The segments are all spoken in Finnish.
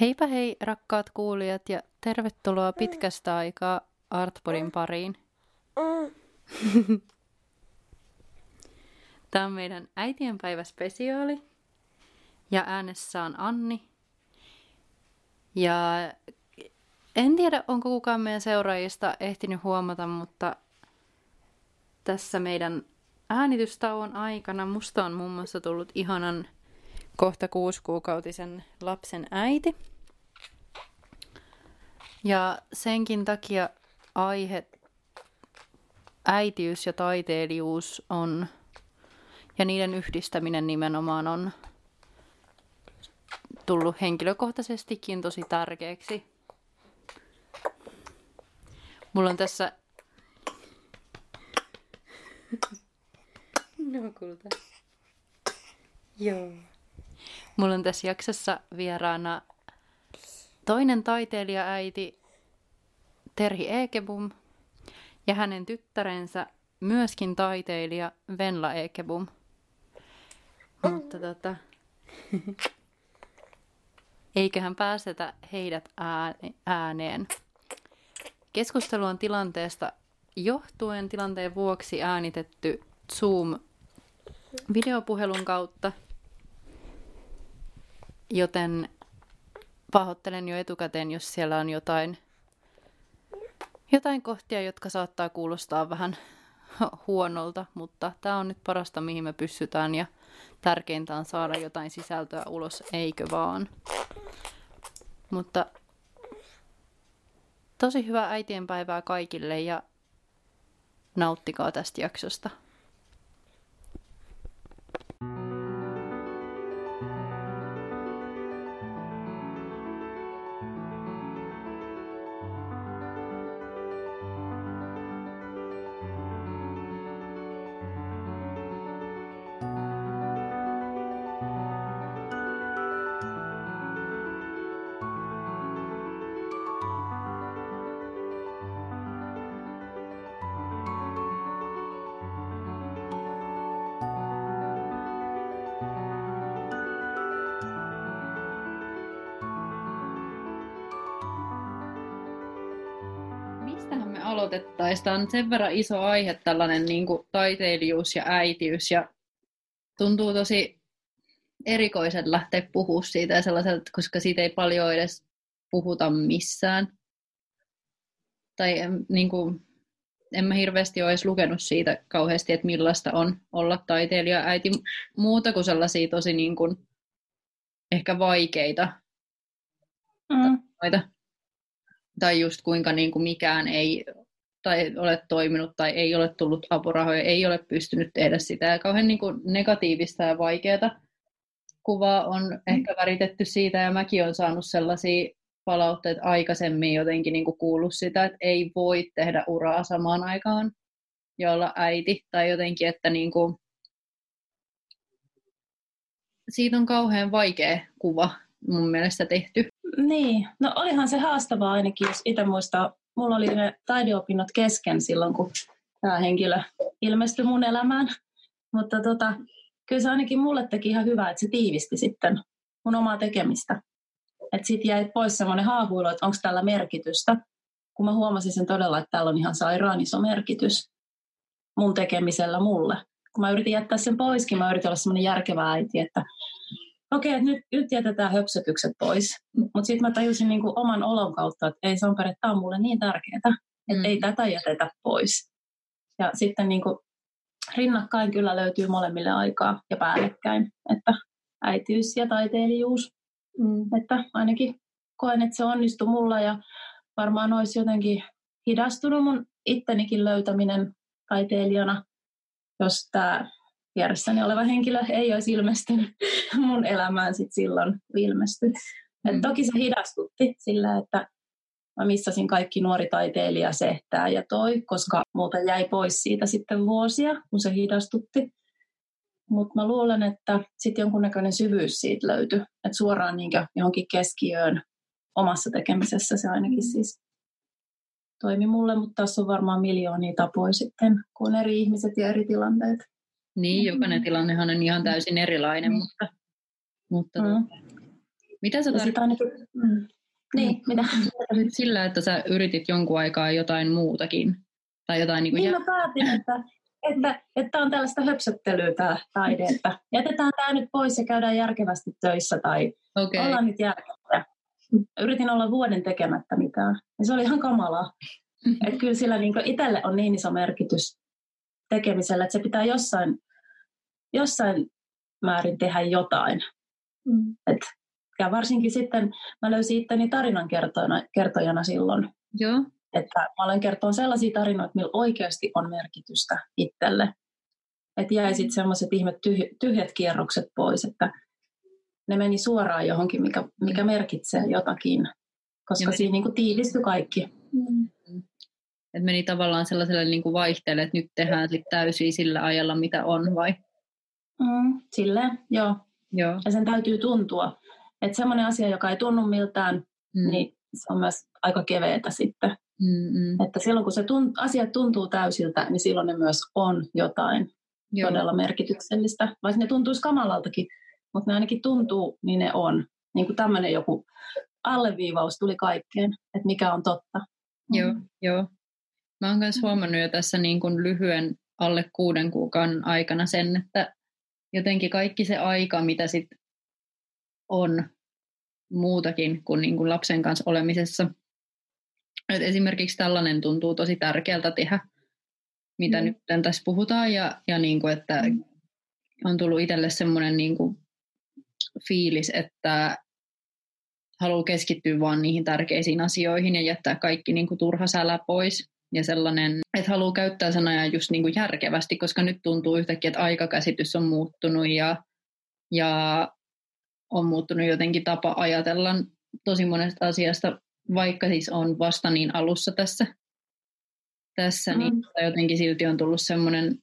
Heipä hei rakkaat kuulijat ja tervetuloa pitkästä aikaa Artpodin pariin. Tämä on meidän äitienpäiväspesiaali ja äänessä on Anni. Ja en tiedä, onko kukaan meidän seuraajista ehtinyt huomata, mutta tässä meidän äänitystauon aikana musta on muun muassa tullut ihanan kohta kuusikuukautisen lapsen äiti. Ja senkin takia aihe äitiys ja taiteilijuus on, ja niiden yhdistäminen nimenomaan on tullut henkilökohtaisestikin tosi tärkeäksi. Mulla on tässä... No kulta. Joo. Mulla on tässä jaksossa vieraana toinen taiteilijaäiti Terhi Ekebum ja hänen tyttärensä myöskin taiteilija Venla Ekebum. Mutta tota, eiköhän pääsetä heidät ääneen. Keskustelu on tilanteesta johtuen tilanteen vuoksi äänitetty Zoom-videopuhelun kautta – Joten pahoittelen jo etukäteen, jos siellä on jotain, jotain kohtia, jotka saattaa kuulostaa vähän huonolta, mutta tämä on nyt parasta, mihin me pystytään ja tärkeintä on saada jotain sisältöä ulos, eikö vaan. Mutta tosi hyvää äitienpäivää kaikille ja nauttikaa tästä jaksosta. Tämä on sen verran iso aihe, tällainen niin kuin taiteilijuus ja äitiys. Ja tuntuu tosi erikoisen lähteä puhua siitä, ja koska siitä ei paljon edes puhuta missään. Tai niin kuin, en mä hirveästi ole edes lukenut siitä kauheasti, että millaista on olla taiteilija äiti muuta kuin sellaisia tosi niin kuin, ehkä vaikeita mm. Tai just kuinka niin kuin mikään ei tai ole toiminut tai ei ole tullut apurahoja, ei ole pystynyt tehdä sitä. Ja kauhean niin kuin negatiivista ja vaikeaa kuvaa on mm. ehkä väritetty siitä, ja mäkin olen saanut sellaisia palautteita aikaisemmin jotenkin niin kuin kuullut sitä, että ei voi tehdä uraa samaan aikaan ja olla äiti, tai jotenkin, että niin kuin, siitä on kauhean vaikea kuva mun mielestä tehty. Niin, no olihan se haastavaa ainakin, jos itse muistaa mulla oli ne taideopinnot kesken silloin, kun tämä henkilö ilmestyi mun elämään. Mutta tota, kyllä se ainakin mulle teki ihan hyvää, että se tiivisti sitten mun omaa tekemistä. Että sitten jäi pois semmoinen haahuilu, että onko tällä merkitystä. Kun mä huomasin sen todella, että tällä on ihan sairaan iso merkitys mun tekemisellä mulle. Kun mä yritin jättää sen poiskin, mä yritin olla semmoinen järkevä äiti, että okei, okay, nyt, nyt jätetään höpsötykset pois. Mutta sitten mä tajusin niin kuin oman olon kautta, että ei Sampere, tämä on mulle niin tärkeää, että mm. ei tätä jätetä pois. Ja sitten niin kuin rinnakkain kyllä löytyy molemmille aikaa ja päällekkäin, että äitiys ja taiteilijuus. Mm. Että ainakin koen, että se onnistui mulla ja varmaan olisi jotenkin hidastunut mun ittenikin löytäminen taiteilijana, jos tämä vieressäni oleva henkilö ei olisi ilmestynyt mun elämään sit silloin ilmestyi. Mm. toki se hidastutti sillä, että mä missasin kaikki nuori taiteilija sehtää ja toi, koska multa jäi pois siitä sitten vuosia, kun se hidastutti. Mutta mä luulen, että sitten jonkunnäköinen syvyys siitä löytyi, että suoraan niin johonkin keskiöön omassa tekemisessä se ainakin siis toimi mulle, mutta tässä on varmaan miljoonia tapoja sitten, kun eri ihmiset ja eri tilanteet. Niin, jokainen tilannehan on ihan täysin erilainen, mm. mutta, mutta mm. Mitä sä tarkoitat ainakin, mm. Niin, mitä? sillä, että sä yritit jonkun aikaa jotain muutakin? Tai jotain niin kuin Niin jä... mä päätin, että, että, että on tällaista höpsöttelyä tämä taide, että jätetään tämä nyt pois ja käydään järkevästi töissä tai Okei. ollaan nyt järkeviä. Yritin olla vuoden tekemättä mitään. Ja se oli ihan kamalaa. Että kyllä sillä niin itselle on niin iso merkitys tekemisellä, että se pitää jossain, jossain määrin tehdä jotain. Mm. Et, ja varsinkin sitten mä löysin itteni tarinan kertojana, kertojana silloin, Joo. että mä olen kertoa sellaisia tarinoita, millä oikeasti on merkitystä itselle. Että jäi sitten semmoiset ihmet tyhjät, tyhjät kierrokset pois, että ne meni suoraan johonkin, mikä, mikä merkitsee jotakin. Ja Koska meni- siinä niin tiivistyi kaikki. Mm. Et meni tavallaan sellaiselle niin kuin vaihteelle, että nyt tehdään sit täysin sillä ajalla, mitä on, vai? Mm, silleen, joo. Joo. Ja sen täytyy tuntua. Että semmoinen asia, joka ei tunnu miltään, Mm. niin se on myös aika keveetä sitten. Mm, mm. Että silloin kun se tunt, asiat tuntuu täysiltä, niin silloin ne myös on jotain Joo. todella merkityksellistä. Vaikka ne tuntuisi kamalaltakin, mutta ne ainakin tuntuu, niin ne on. Niin kuin tämmöinen joku alleviivaus tuli kaikkeen, että mikä on totta. Joo, joo. Mä oon myös huomannut jo tässä niin kuin lyhyen alle kuuden kuukauden aikana sen, että jotenkin kaikki se aika, mitä sit on muutakin kuin, niin kuin lapsen kanssa olemisessa. Et esimerkiksi tällainen tuntuu tosi tärkeältä tehdä, mitä Mm. nyt tässä puhutaan, ja, ja niin kuin, että Mm. on tullut itselle semmoinen niin kuin fiilis, että haluaa keskittyä vaan niihin tärkeisiin asioihin ja jättää kaikki niin kuin turha sälä pois. Ja sellainen, että haluaa käyttää sen ajan just niin kuin järkevästi, koska nyt tuntuu yhtäkkiä, että aikakäsitys on muuttunut ja, ja on muuttunut jotenkin tapa ajatella tosi monesta asiasta, vaikka siis on vasta niin alussa tässä, tässä Mm. niin jotenkin silti on tullut semmoinen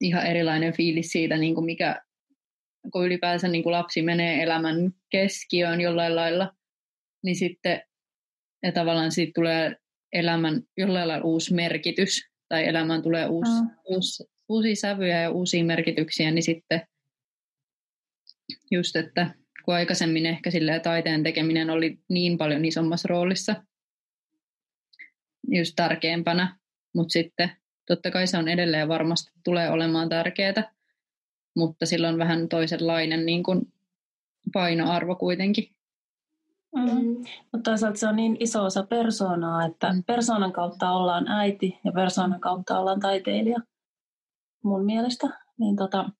ihan erilainen fiilis siitä, niin kuin mikä, kun ylipäänsä niin kuin lapsi menee elämän keskiöön jollain lailla, niin sitten ja tavallaan siitä tulee elämän jollain lailla uusi merkitys, tai elämään tulee uusi, Mm. uusi, uusia sävyjä ja uusia merkityksiä, niin sitten just, että kun aikaisemmin ehkä silleen taiteen tekeminen oli niin paljon isommassa roolissa, just tärkeämpänä, mutta sitten totta kai se on edelleen varmasti tulee olemaan tärkeää, mutta sillä on vähän toisenlainen niin kuin painoarvo kuitenkin. Mm. Mutta toisaalta se on niin iso osa persoonaa, että Mm. persoonan kautta ollaan äiti ja persoonan kautta ollaan taiteilija mun mielestä. Niin tota,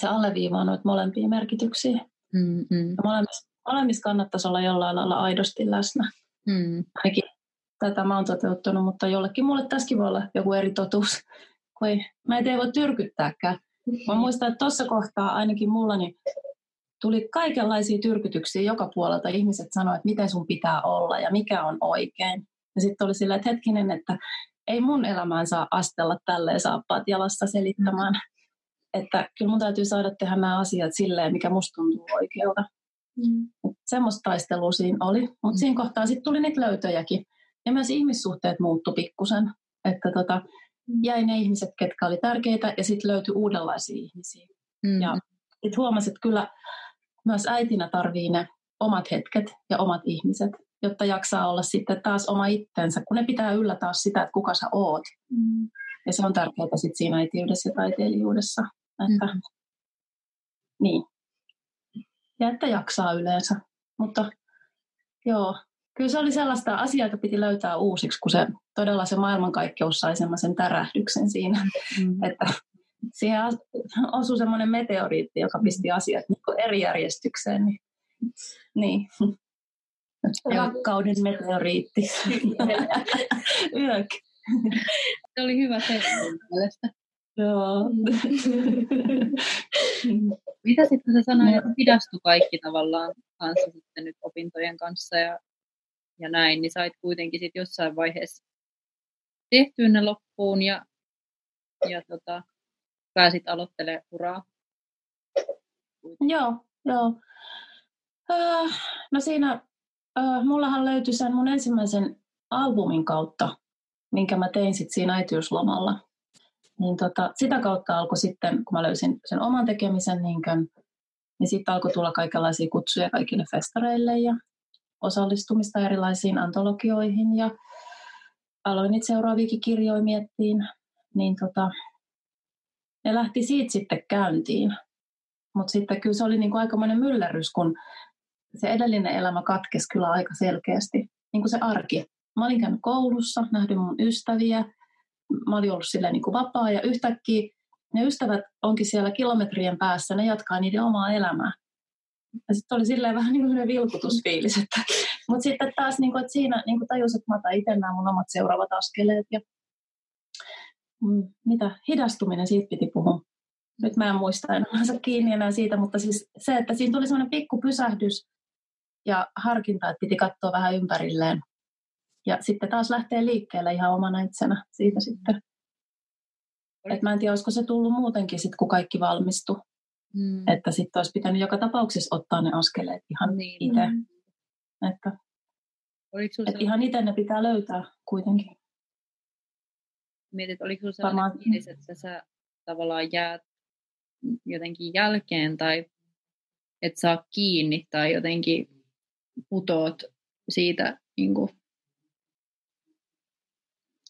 se alleviivaa noita molempia merkityksiä. Mm, mm, Ja molemmissa, molemmissa kannattaisi olla jollain lailla aidosti läsnä. mm, Ainakin tätä mä oon toteuttanut, mutta jollekin mulle tässäkin voi olla joku eri totuus. Kun ei, mä ei voi tyrkyttääkään. Mä muistan, että tuossa kohtaa ainakin mulla niin tuli kaikenlaisia tyrkytyksiä joka puolelta. Ihmiset sanoivat, että miten sun pitää olla ja mikä on oikein. Ja sitten oli sillä, että hetkinen, että ei mun elämään saa astella tälleen saappaat jalassa selittämään. Että kyllä mun täytyy saada tehdä nämä asiat silleen, mikä musta tuntuu oikealta. Mm. Semmoista taistelua siinä oli, mutta Mm. siinä kohtaa sitten tuli niitä löytöjäkin. Ja myös ihmissuhteet muuttu pikkusen. Että tota, jäi ne ihmiset, ketkä oli tärkeitä, ja sitten löytyi uudenlaisia ihmisiä. mm, Ja sitten huomasin, että kyllä myös äitinä tarvii ne omat hetket ja omat ihmiset, jotta jaksaa olla sitten taas oma itsensä, kun ne pitää yllä taas sitä, että kuka sä oot. Mm. Ja se on tärkeää sitten siinä äitiydessä ja taiteilijuudessa. Että, Mm. Niin. Ja että jaksaa yleensä. Mutta joo, kyllä se oli sellaista asiaa, joka piti löytää uusiksi, kun se todella se maailmankaikkeus sai semmoisen tärähdyksen siinä, mm, että siihen osui semmoinen meteoriitti, joka pisti asiat niin eri järjestykseen. Niin, niin. Rakkauden meteoriitti. Yök. Se oli hyvä teema mielestä. Joo. Mitä sitten sä sanoit, että hidastu kaikki tavallaan kanssa sitten nyt opintojen kanssa ja, ja näin, niin sait kuitenkin sitten jossain vaiheessa tehtyä ne loppuun ja, ja tota, pääsit aloittelemaan uraa. Joo, joo. Öö, no siinä, öö, mullahan löytyi sen mun ensimmäisen albumin kautta, minkä mä tein sit siinä äitiyslomalla. Niin tota, sitä kautta alkoi sitten, kun mä löysin sen oman tekemisen niin Niin sitten alkoi tulla kaikenlaisia kutsuja kaikille festareille ja osallistumista erilaisiin antologioihin ja aloin niitä seuraaviakin kirjoja miettiin, niin tota, ne lähti siitä sitten käyntiin. Mutta sitten kyllä se oli niinku aikamoinen myllerrys, kun se edellinen elämä katkesi kyllä aika selkeästi. Niin kuin se arki. Mä olin käynyt koulussa, nähnyt mun ystäviä, mä olin ollut silleen niin kuin vapaa ja yhtäkkiä ne ystävät onkin siellä kilometrien päässä, ne jatkaa niiden omaa elämää. Ja sitten oli silleen vähän niin kuin vilkutusfiilis. Mutta sitten taas niin kuin, että siinä niin kuin tajus, että mä otan itse nämä mun omat seuraavat askeleet. Ja, mitä, hidastuminen, siitä piti puhua. Nyt mä en muista enää kiinni enää siitä, mutta siis se, että siinä tuli semmoinen pikku pysähdys ja harkinta, että piti katsoa vähän ympärilleen. Ja sitten taas lähtee liikkeelle ihan omana itsenä siitä sitten. Et mä en tiedä, olisiko se tullut muutenkin sitten, kun kaikki valmistui. Mm. Että sitten olisi pitänyt joka tapauksessa ottaa ne askeleet ihan niin. itse. Mm. Että, että ihan itse ne pitää löytää kuitenkin. Mietit, oliko sinulla sellainen Varmaan... fiilis, että sä tavallaan jäät jotenkin jälkeen tai et saa kiinni tai jotenkin putoot siitä niin kuin,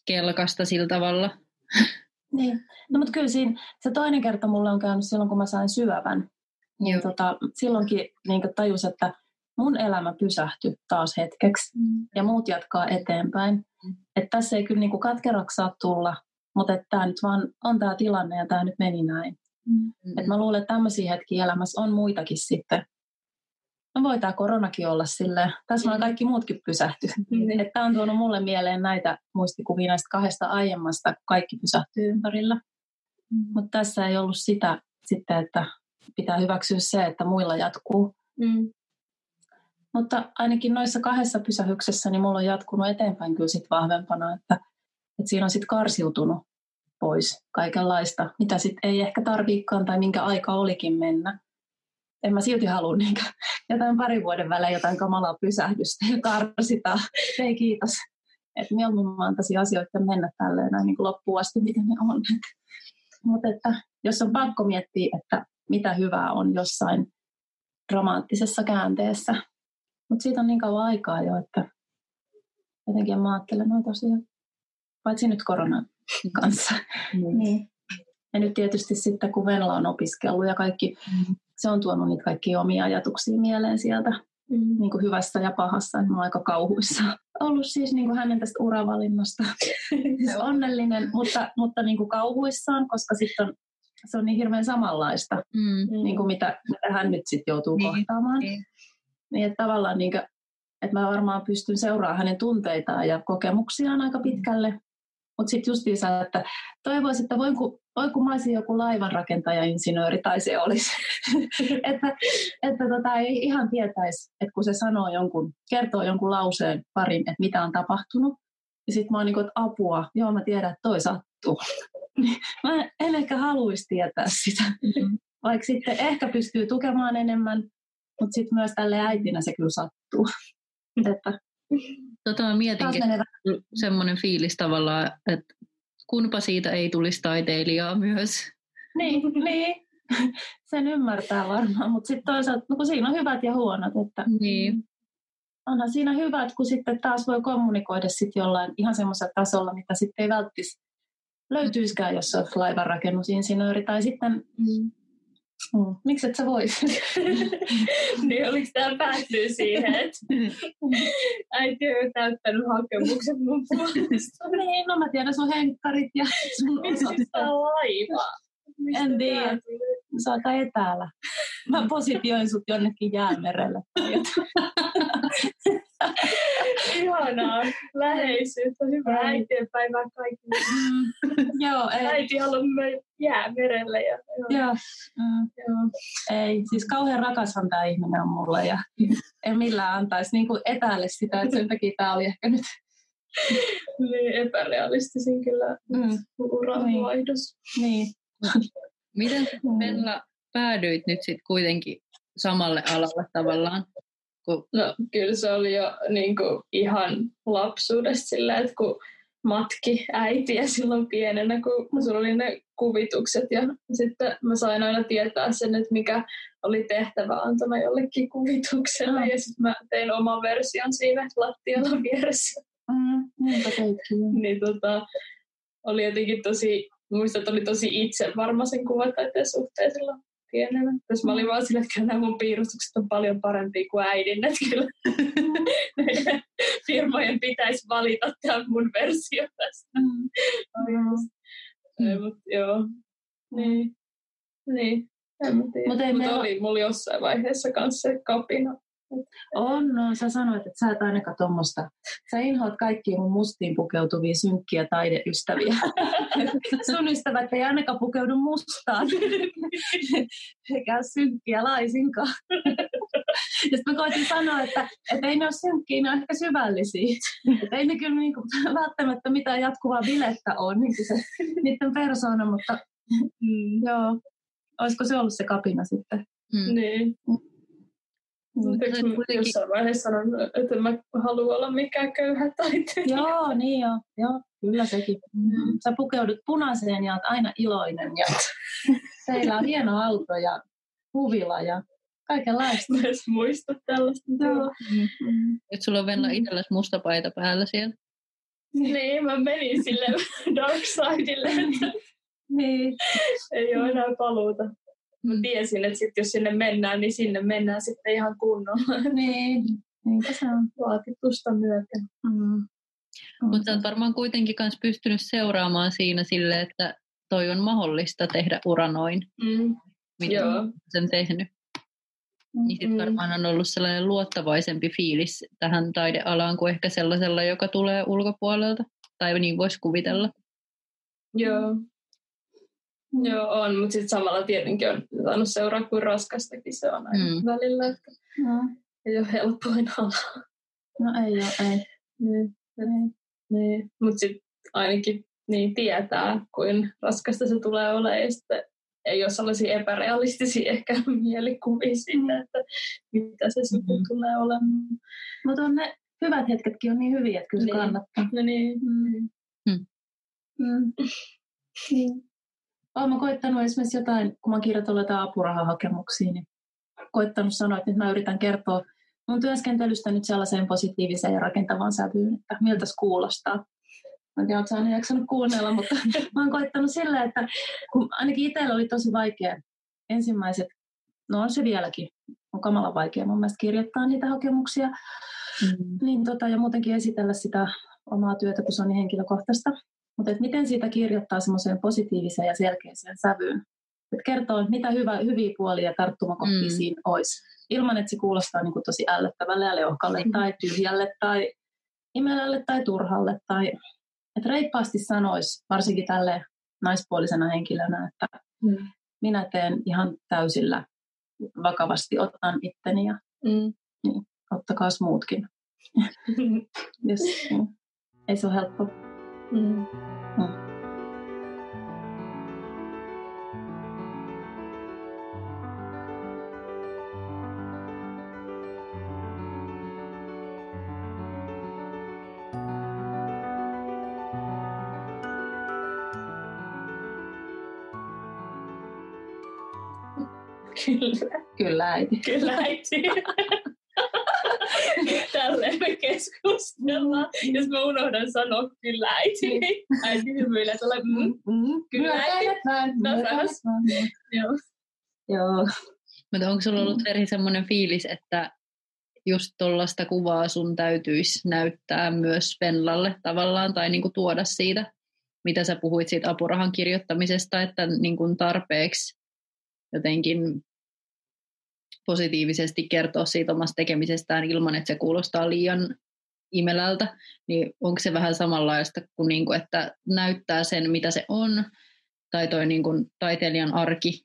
kelkasta sillä tavalla? Niin, no mutta kyllä siinä, se toinen kerta mulle on käynyt silloin, kun mä sain syövän. Niin tota, silloinkin niin tajus, että mun elämä pysähtyi taas hetkeksi mm. ja muut jatkaa eteenpäin. Mm. Että tässä ei kyllä niin katkeraksi saa tulla, mutta että tämä nyt vaan on tämä tilanne ja tämä nyt meni näin. Mm. Et mä luulen, että tämmöisiä hetkiä elämässä on muitakin sitten. No voi tämä koronakin olla silleen. Tässä mm. kaikki muutkin pysähty. Mm. Että on tuonut mulle mieleen näitä muistikuvia näistä kahdesta aiemmasta, kaikki pysähtyy ympärillä. Mm. Mutta tässä ei ollut sitä sitten, että pitää hyväksyä se, että muilla jatkuu. Mm. Mutta ainakin noissa kahdessa pysähyksessä niin mulla on jatkunut eteenpäin kyllä sit vahvempana, että, että siinä on sitten karsiutunut pois kaikenlaista, mitä sitten ei ehkä tarviikaan tai minkä aika olikin mennä. En mä silti halua niinkä, jotain parin vuoden välein jotain kamalaa pysähdystä ja karsita. Ei kiitos. Että mieluummin mä antaisin asioiden mennä tälleen näin niin loppuun asti, miten ne on. Mutta että jos on pakko miettiä, että mitä hyvää on jossain dramaattisessa käänteessä. Mutta siitä on niin kauan aikaa jo, että jotenkin mä ajattelen noita asioita. Paitsi nyt koronan kanssa. Mm. niin. Ja nyt tietysti sitten, kun Venla on opiskellut ja kaikki, mm. se on tuonut niitä kaikki omia ajatuksia mieleen sieltä, mm. niin kuin hyvässä ja pahassa. Mä oon aika kauhuissa ollut siis niin kuin hänen tästä uravalinnasta. onnellinen, mutta, mutta niin kuin kauhuissaan, koska sitten on, se on niin hirveän samanlaista, mm. niin kuin mitä, mitä hän nyt sitten joutuu niin. kohtaamaan. Niin. Niin että tavallaan niin kuin, että mä varmaan pystyn seuraamaan hänen tunteitaan ja kokemuksiaan aika pitkälle. Mutta sitten justiinsa, että toivoisin, että voin kun, voin kun mä olisin joku laivanrakentaja, insinööri tai se olisi. että että tota, ei ihan tietäisi, että kun se sanoo jonkun, kertoo jonkun lauseen parin, että mitä on tapahtunut. Ja sitten mä oon niin että apua, joo mä tiedän, että toi sattuu. mä en ehkä haluaisi tietää sitä. Mm-hmm. Vaikka sitten ehkä pystyy tukemaan enemmän, mutta sitten myös tälle äitinä se kyllä sattuu. että Tota mä mietinkin semmoinen fiilis tavallaan, että kunpa siitä ei tulisi taiteilijaa myös. Niin, niin. sen ymmärtää varmaan, mutta sitten toisaalta, no kun siinä on hyvät ja huonot, että niin. onhan siinä hyvät, kun sitten taas voi kommunikoida sitten jollain ihan semmoisella tasolla, mitä sitten ei välttis löytyisikään, jos olet laivanrakennusinsinööri, tai sitten mm. Mm. Miksi et sä vois? niin oliko tämä päättyy siihen, että äiti on täyttänyt hakemukset mun puolesta? niin, no mä tiedän sun henkkarit ja sun Miksi on laiva? en tiedä. Sä aika etäällä. Mä positioin sut jonnekin jäämerelle. Ihanaa. Läheisyyttä. Hyvää äitien päivää kaikille. Mm. Joo, ei. Äiti haluaa jää merelle. Ja, joo. Joo. Mm. joo. Ei, siis kauhean rakashan tämä ihminen on mulle ja en millään antaisi niin kuin etäälle sitä, että sen takia tämä oli ehkä nyt niin epärealistisin kyllä mm. uranvaihdos. Niin. Miten mm. päädyit nyt sitten kuitenkin samalle alalle tavallaan? Kun... No kyllä se oli jo niin kuin, ihan lapsuudesta sillä, että kun matki äitiä silloin pienenä, kun sulla oli ne kuvitukset. Ja sitten mä sain aina tietää sen, että mikä oli tehtävä antona jollekin kuvitukselle. Mm. Ja sitten mä tein oman version siinä lattialla vieressä. Mm, niin tota, oli jotenkin tosi, muistan, että oli tosi itse varma sen kuvataiteen suhteen silloin pienenä. Jos mä olin vaan sillä, että nämä mun piirustukset on paljon parempia kuin äidin, että kyllä firmojen pitäisi valita tämä mun versio tästä. Mm. Mm. Mut, joo. Niin. Niin. Mä tiedä. Mutta Mut oli mulla jossain vaiheessa kanssa se kapina. On, no sä sanoit, että sä et ainakaan tuommoista. Sä inhoat kaikkia mun mustiin pukeutuvia synkkiä taideystäviä. Sun ystävät ei ainakaan pukeudu mustaan. Eikä synkkiä laisinkaan. Ja sitten mä koitin sanoa, että, että ei ne ole synkkiä, ne on ehkä syvällisiä. Että ei ne kyllä niinku välttämättä mitään jatkuvaa bilettä ole, niin se niiden persoona, mutta mm, joo. Olisiko se ollut se kapina sitten? Mm. Niin. Mutta kuitenkin... jossain vaiheessa sanon, että mä haluan olla mikään köyhä taiteilija. Joo, niin joo. joo kyllä sekin. Mm. Sä pukeudut punaiseen ja oot aina iloinen. Ja teillä on hieno auto ja huvila ja kaikenlaista. Myös muista tällaista. Joo. Mm. Et sulla on Venla mm. itsellesi musta paita päällä siellä. Niin, mä menin sille dark sidelle, että niin. ei ole enää paluuta. Mä mm. tiesin, että sit jos sinne mennään, niin sinne mennään sitten ihan kunnolla. Niin, niinpä se on. Vaatitusta myöten. Mm. Mutta olet varmaan kuitenkin myös pystynyt seuraamaan siinä sille, että toi on mahdollista tehdä uranoin. Mm. Mitä Joo. sen tehnyt. Mm. Niin sitten varmaan on ollut sellainen luottavaisempi fiilis tähän taidealaan kuin ehkä sellaisella, joka tulee ulkopuolelta. Tai niin voisi kuvitella. Joo. Mm. Joo, on, mutta sitten samalla tietenkin on saanut seuraa kuin raskastakin se on aina mm. välillä, että mm. ei ole helpoin ala. No ei ole, ei. Niin, niin. niin. Mutta sitten ainakin niin tietää, kuin raskasta se tulee olemaan, ja sitten ei ole sellaisia epärealistisia ehkä mielikuvia siitä, että mitä se sitten mm-hmm. tulee olemaan. Mutta on ne hyvät hetketkin on niin hyviä, että kyllä se niin. kannattaa. No niin. Mm. Mm. Mm. Mm. Olen mä koittanut esimerkiksi jotain, kun mä kirjoitan jotain apurahahakemuksia, niin koittanut sanoa, että nyt mä yritän kertoa mun työskentelystä nyt sellaiseen positiiviseen ja rakentavaan sävyyn, että miltä se kuulostaa. Mä en tiedä, oletko aina jaksanut kuunnella, mutta mä oon koittanut sillä, että kun ainakin itsellä oli tosi vaikea ensimmäiset, no on se vieläkin, on kamala vaikea mun mielestä kirjoittaa niitä hakemuksia, mm. niin tota, ja muutenkin esitellä sitä omaa työtä, kun se on niin henkilökohtaista. Mutta miten siitä kirjoittaa semmoiseen positiiviseen ja selkeäseen sävyyn. Et kertoo, mitä hyvä, hyviä puolia tarttumakohtia mm. siinä olisi. Ilman, että se kuulostaa niin kuin tosi ällöttävälle ja leuhkalle mm. tai tyhjälle tai imelälle tai turhalle. Tai, että reippaasti sanoisi, varsinkin tälle naispuolisena henkilönä, että mm. minä teen ihan täysillä vakavasti, otan itteni ja mm. niin, ottakaa muutkin. Jos, niin. Ei se ole helppo. Mm. Kyllä. Kyllä äiti. Kyllä äiti. Tälleen me keskustellaan. Jos mä unohdan sanoa kyllä äiti, niin äiti hymyilee tuolla, mm, mm, kyllä äiti. Taas. Joo. Joo. Mutta onko sulla ollut eri semmoinen fiilis, että just tuollaista kuvaa sun täytyisi näyttää myös Venlalle tavallaan tai niinku tuoda siitä, mitä sä puhuit siitä apurahan kirjoittamisesta, että niinku tarpeeksi jotenkin positiivisesti kertoa siitä omasta tekemisestään ilman, että se kuulostaa liian imelältä, niin onko se vähän samanlaista kuin, niin kuin että näyttää sen, mitä se on, tai toi niin kuin taiteilijan arki.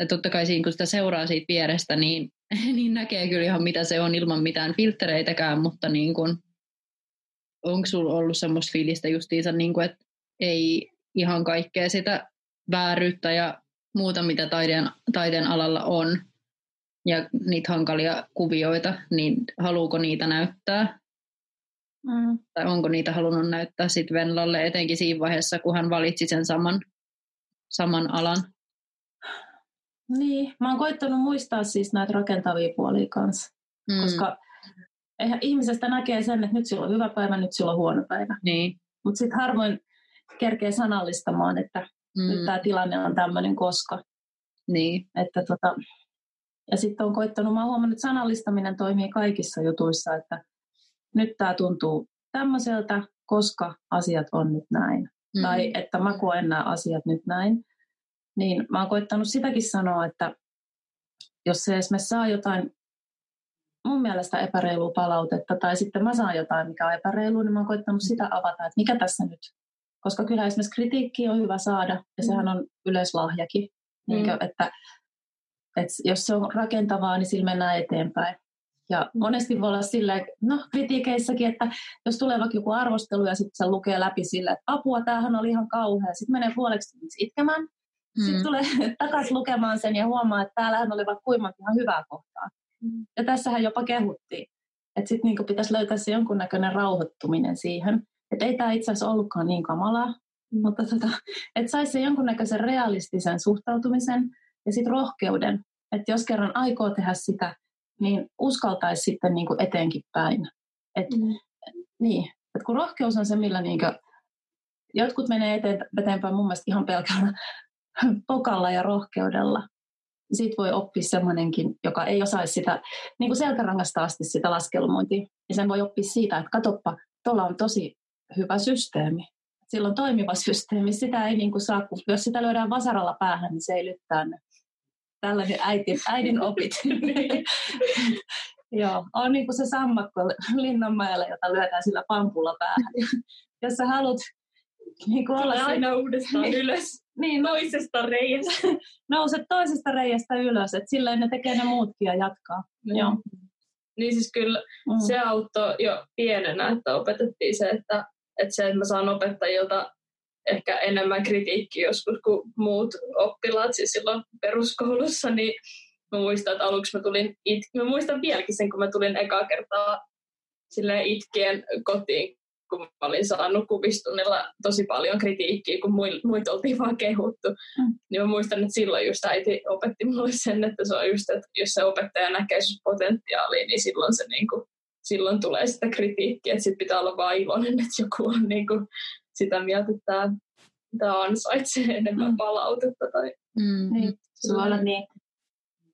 Ja totta kai siinä, kun sitä seuraa siitä vierestä, niin, niin näkee kyllä ihan mitä se on ilman mitään filttereitäkään, mutta niin kuin, onko sinulla ollut semmoista fiilistä justiinsa, niin kuin, että ei ihan kaikkea sitä vääryyttä ja muuta, mitä taiteen, taiteen alalla on, ja niitä hankalia kuvioita, niin haluuko niitä näyttää? Mm. Tai onko niitä halunnut näyttää sitten Venlalle, etenkin siinä vaiheessa, kun hän valitsi sen saman, saman alan? Niin, mä oon koittanut muistaa siis näitä rakentavia puolia kanssa, mm. koska eihän ihmisestä näkee sen, että nyt sillä on hyvä päivä, nyt sillä on huono päivä. Niin. Mutta sitten harvoin kerkee sanallistamaan, että mm. nyt tämä tilanne on tämmöinen koska. Niin. Että tota, ja sitten on koittanut, mä oon huomannut, että sanallistaminen toimii kaikissa jutuissa, että nyt tämä tuntuu tämmöiseltä, koska asiat on nyt näin. Mm. Tai että mä koen nämä asiat nyt näin. Niin mä oon koittanut sitäkin sanoa, että jos se esimerkiksi saa jotain mun mielestä epäreilua palautetta, tai sitten mä saan jotain, mikä on epäreilu, niin mä oon koittanut sitä avata, että mikä tässä nyt. Koska kyllä esimerkiksi kritiikki on hyvä saada, ja sehän on yleislahjakin. Mm. Niin että, että jos se on rakentavaa, niin sillä mennään eteenpäin. Ja monesti voi olla silleen, no kritiikeissäkin, että jos tulee vaikka joku arvostelu ja sitten se lukee läpi sille, että apua, tämähän oli ihan kauhea. Sitten menee puoleksi itkemään. Mm. Sitten tulee takaisin lukemaan sen ja huomaa, että täällähän oli vaikka kuinka ihan hyvää kohtaa. Mm. Ja tässähän jopa kehuttiin. Että sitten niinku pitäisi löytää se jonkunnäköinen rauhoittuminen siihen. Että ei tämä itse asiassa ollutkaan niin kamalaa, mm. mutta tota, että saisi sen jonkunnäköisen realistisen suhtautumisen ja sitten rohkeuden. Että jos kerran aikoo tehdä sitä, niin uskaltaisi sitten niinku eteenkin päin. Et, mm. niin, et kun rohkeus on se, millä niinku, jotkut menee eteenpäin mun mielestä ihan pelkällä pokalla ja rohkeudella siitä voi oppia semmoinenkin, joka ei osaisi sitä niin kuin selkärangasta asti sitä laskelmointia. Ja sen voi oppia siitä, että katoppa, tuolla on tosi hyvä systeemi. Sillä on toimiva systeemi. Sitä ei niin kuin saa, kun jos sitä lyödään vasaralla päähän, niin se ei lyttää Tällainen äiti, äidin opit. Joo, on niin kuin se sammakko Linnanmäellä, jota lyödään sillä pampulla päähän. jos sä haluat niin kuin olla aina se... uudestaan niin, ylös niin, toisesta reiästä. Nouset toisesta reiästä ylös, että silleen ne tekee ne muutkin ja jatkaa. Mm. Joo. Niin siis kyllä mm. se auttoi jo pienenä, että opetettiin se, että, että se, että mä saan opettajilta ehkä enemmän kritiikkiä joskus kuin muut oppilaat, siis silloin peruskoulussa, niin mä muistan, että aluksi mä tulin it- mä muistan vieläkin sen, kun mä tulin ekaa kertaa silleen itkien kotiin, kun mä olin saanut kuvistunnilla tosi paljon kritiikkiä, kun muita oltiin vaan kehuttu. Mm. Niin mä muistan, että silloin just äiti opetti mulle sen, että se on just, että jos se opettaja näkee sun potentiaalia, niin silloin se niin kuin, silloin tulee sitä kritiikkiä, että sit pitää olla vaan iloinen, että joku on niin kuin sitä mieltä, että tämä, tämä ansaitsee enemmän mm. palautetta. Tai... Mm. Niin, se voi olla niin.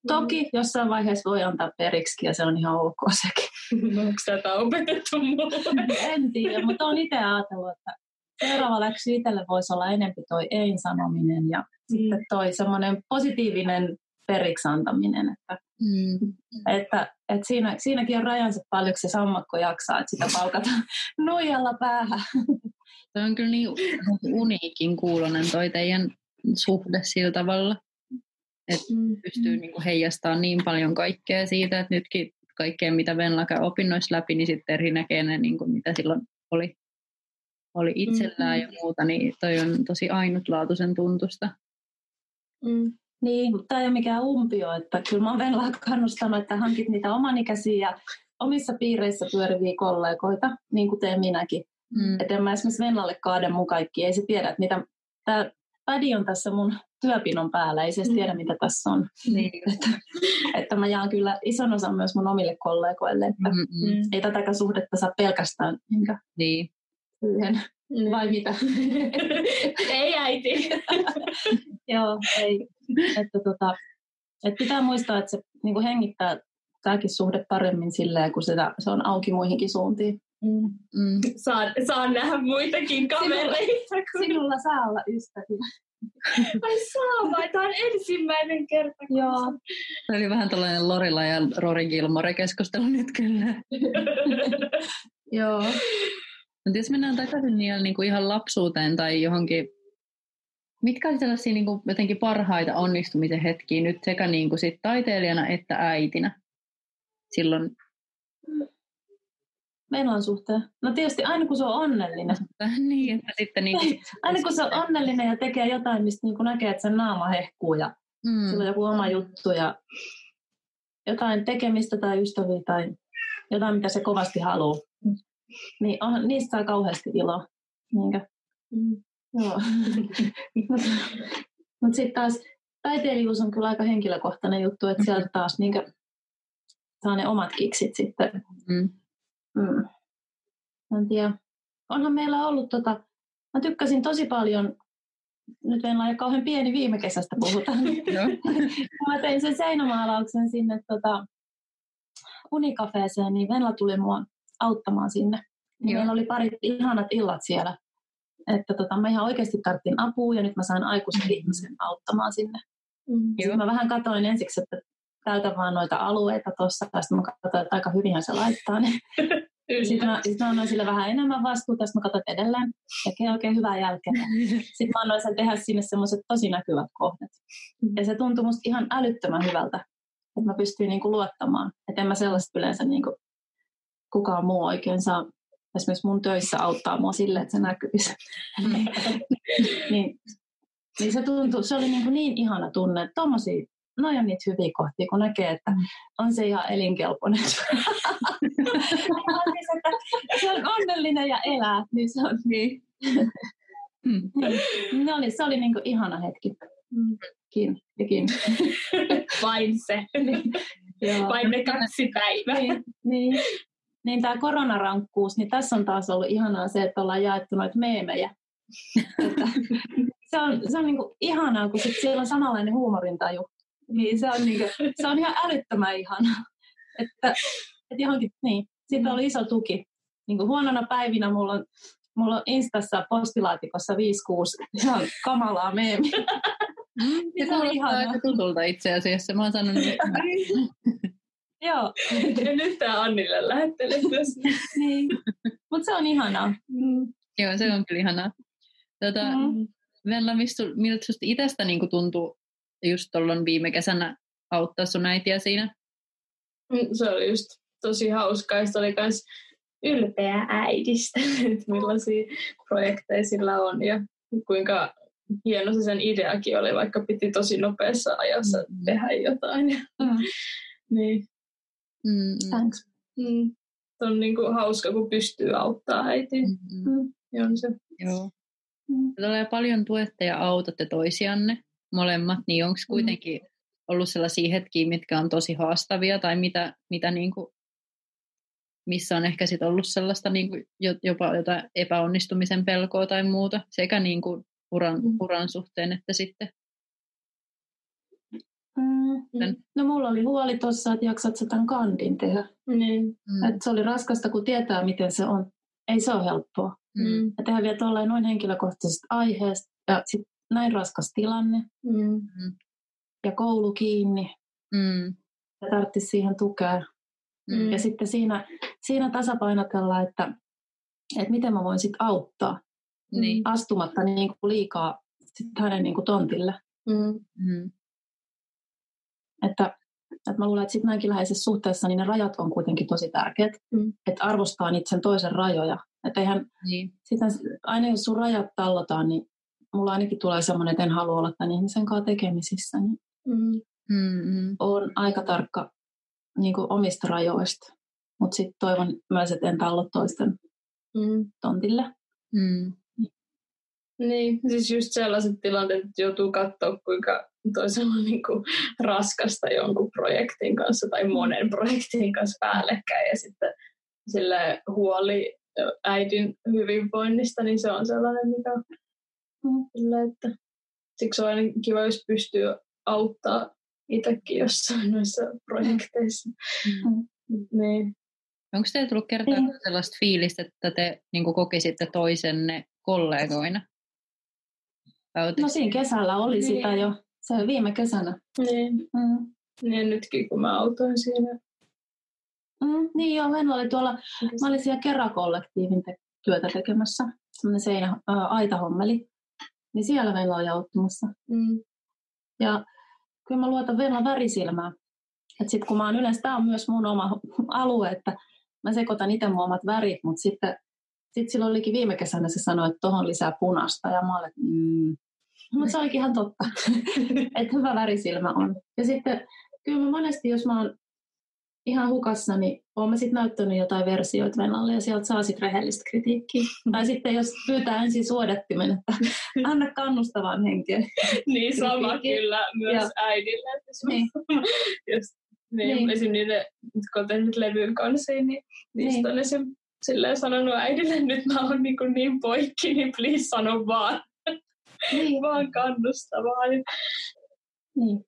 Toki jossain vaiheessa voi antaa periksi ja se on ihan ok sekin. Onko tätä opetettu mulle? en tiedä, mutta olen itse ajatellut, että seuraava läksy itselle voisi olla enempi toi ei-sanominen ja mm. sitten toi semmoinen positiivinen periksi antaminen. Että, mm. että, että siinä, siinäkin on rajansa paljon, se sammakko jaksaa, että sitä palkataan nuijalla päähän. Se on kyllä niin uniikin kuulonen toi teidän suhde sillä tavalla, että mm. pystyy niin kuin heijastamaan niin paljon kaikkea siitä, että nytkin kaikkea, mitä Venla käy opinnoissa läpi, niin sitten eri näkee ne, niin kuin mitä silloin oli, oli itsellään mm-hmm. ja muuta, niin toi on tosi ainutlaatuisen tuntusta. Mm. Niin, tämä ei ole mikään umpio, että kyllä mä oon Venlaa kannustanut, että hankit niitä omanikäisiä ja omissa piireissä pyöriviä kollegoita, niin kuin teen minäkin. Mm. Että en mä esimerkiksi Venlalle kaaden mun kaikki, ei se tiedä, että mitä, tämä pädi on tässä mun työpinon päällä, ei se edes tiedä, mitä tässä on. Niin. Että, että mä jaan kyllä ison osan myös mun omille kollegoille, että Mm-mm. ei tätäkään suhdetta saa pelkästään niin. siihen. Vai mitä? ei äiti. Joo, ei. Että tota, et pitää muistaa, että se niin hengittää tämäkin suhde paremmin silleen, kun sitä, se on auki muihinkin suuntiin. Mm. Mm. Saan, saan nähdä muitakin kavereita. Sinulla, sinulla saa olla ystäviä. Ai saa vai? Tämä on ensimmäinen kerta. Joo. Se oli vähän tällainen Lorilla ja Rory Gilmore keskustelu nyt kyllä. Joo. Mutta jos mennään takaisin niin, niin kuin ihan lapsuuteen tai johonkin, mitkä oli sellaisia niin kuin jotenkin parhaita onnistumisen hetkiä nyt sekä niin kuin sit taiteilijana että äitinä silloin Menon suhteen? No tietysti aina kun se on onnellinen. niin, että sitten niin kuin... aina kun se on onnellinen ja tekee jotain, mistä niin kuin näkee, että sen naama hehkuu ja mm. sillä on joku oma juttu ja jotain tekemistä tai ystäviä tai jotain, mitä se kovasti haluaa. Niin on, niistä saa kauheasti iloa. Niinkö? Mm. Joo. Mutta sitten taas taiteilijuus on kyllä aika henkilökohtainen juttu, että sieltä taas niinkö saa ne omat kiksit sitten. Mm. Mm. En tiedä. Onhan meillä ollut tota, mä tykkäsin tosi paljon, nyt en ole kauhean pieni viime kesästä puhutaan. Mä tein sen seinämaalauksen sinne tota, unikafeeseen, niin Venla tuli mua auttamaan sinne. Niin Joo. meillä oli parit ihanat illat siellä. Että tota, mä ihan oikeasti tarvitsin apua ja nyt mä sain aikuisen ihmisen auttamaan sinne. Mm. Sitten mä vähän katsoin ensiksi, että täytä vaan noita alueita tuossa. Sitten mä katsoin, että aika hyvinhän se laittaa ne. Sitten mä, sit mä annoin sille vähän enemmän vastuuta, sitten mä katsoin, että edelleen tekee oikein hyvää jälkeä. Sitten mä annoin sen tehdä sinne semmoiset tosi näkyvät kohdat. Ja se tuntui musta ihan älyttömän hyvältä, että mä pystyin niinku luottamaan. Että en mä sellaista yleensä niinku kukaan muu oikein saa esimerkiksi mun töissä auttaa mua sille, että se näkyisi. niin, niin se tuntui, se oli niinku niin ihana tunne, että tommosia, noi on niitä hyviä kohtia, kun näkee, että on se ihan elinkelpoinen. Siis, että se on onnellinen ja elää, niin se on Niin. Mm. niin. Ne oli, se oli niinku ihana hetki. Mm. Kin ja kin. Vain se. Joo. Vain ne kaksi päivää. Niin, niin. Niin tämä koronarankkuus, niin tässä on taas ollut ihanaa se, että ollaan jaettu noita meemejä. Se on, se on niinku ihanaa, kun sit siellä on samanlainen huumorintaju. Niin se on, niinku, se on ihan älyttömän ihanaa. Että, että johonkin, niin, siitä oli iso tuki. Niin kuin huonona päivinä mulla on, mulla on Instassa postilaatikossa 5-6 ihan kamalaa meemiä. Mm, se Se oli kuulostaa ihanaa. aika tutulta itse asiassa. Mä oon sanonut, että Joo, En yhtään Annille lähettele tässä. niin. Mutta se on ihanaa. Mm. joo, se on kyllä ihanaa. Tota, Mm. Sul- miltä susta itsestä niin tuntuu just tuolloin viime kesänä auttaa sun äitiä siinä? Mm, Se oli just tosi hauskaa. Se oli myös ylpeä äidistä, että millaisia projekteja sillä on ja kuinka hieno se sen ideakin oli, vaikka piti tosi nopeassa ajassa Mm. tehdä jotain. Mm. niin, Mm, Thanks. mm, se on niin kuin hauska, kun pystyy auttaa äitiä. mm, mm, Mm. Ja on se. joo. Mm. Tulee paljon tuette ja autatte toisianne molemmat, niin onko kuitenkin ollut sellaisia hetkiä, mitkä on tosi haastavia tai mitä, mitä niin kuin, missä on ehkä sit ollut sellaista niin kuin jopa jotain epäonnistumisen pelkoa tai muuta, sekä niin kuin uran, Mm. uran suhteen että sitten. Mm. Tän- No mulla oli huoli tuossa, että jaksat sä tämän kandin tehdä. Niin. Mm. Et se oli raskasta, kun tietää, miten se on. Ei se ole helppoa. Mm. Ja tehdä vielä tuollain noin henkilökohtaisesta aiheesta. Ja sit näin raskas tilanne Mm. ja koulu kiinni. Mm. Ja tarvitsisi siihen tukea. Mm. Ja sitten siinä, siinä tasapainotella, että, että miten mä voin sitten auttaa Niin. astumatta niin kuin liikaa sit hänen niin kuin tontille. Mm. Mm. Että, että mä luulen, että sitten näinkin läheisessä suhteessa niin ne rajat on kuitenkin tosi tärkeät. Mm. Että arvostaa niitä sen toisen rajoja. Että eihän, Niin. sitten aina jos sun rajat tallotaan, niin mulla ainakin tulee semmoinen, että en halua olla tämän ihmisen kanssa tekemisissä. Niin Mm. Mm. Mm. on aika tarkka niin kuin omista rajoista. Mutta sitten toivon myös, että en tallo toisten Mm. tontille. Mm. Niin, siis just sellaiset tilanteet, että joutuu katsoa, kuinka toisella on niin kuin raskasta jonkun projektin kanssa tai monen projektin kanssa päällekkäin ja sitten sille huoli äidin hyvinvoinnista, niin se on sellainen, mikä Mm. sille, että siksi on aina kiva, jos pystyy auttaa itsekin jossain noissa projekteissa. Mm. Niin. Onko teillä tullut kertaa Niin. sellaista fiilistä, että te niin kokisitte toisenne kollegoina? Ootte- No siinä kesällä oli Niin. sitä jo. Se oli viime kesänä. Niin. Mm. niin nytkin, kun mä autoin siinä. Mm, niin joo, Venla oli tuolla, mä olin siellä Kera-kollektiivin te- työtä tekemässä. Semmoinen seinä, ää, aitahommeli. Niin siellä Venla oli auttamassa. Mm. Ja kyllä mä luotan Venla värisilmää. Että sit kun mä oon yleensä, tää on myös mun oma alue, että mä sekoitan itse mun omat värit, mutta sitten sit silloin olikin viime kesänä se sanoi, että tohon lisää punasta ja mä olin, mm. Mutta se olikin ihan totta, että hyvä värisilmä on. Ja sitten kyllä mä monesti, jos mä oon ihan hukassa, niin olen mä sitten näyttänyt jotain versioita Venlalle ja sieltä saa sitten rehellistä kritiikkiä. tai sitten jos pyytää ensin suodattimen, että anna kannustavan henkeä. niin sama kyllä myös ja. äidille. Niin. jos, niin, niin. Esim. niiden, kun on tehnyt levyn kanssa, niin niistä niin. on esim. Silleen sanonut äidille, nyt mä oon niin, niin poikki, niin please sano vaan. Niin. vaan kannustavaa. Niin.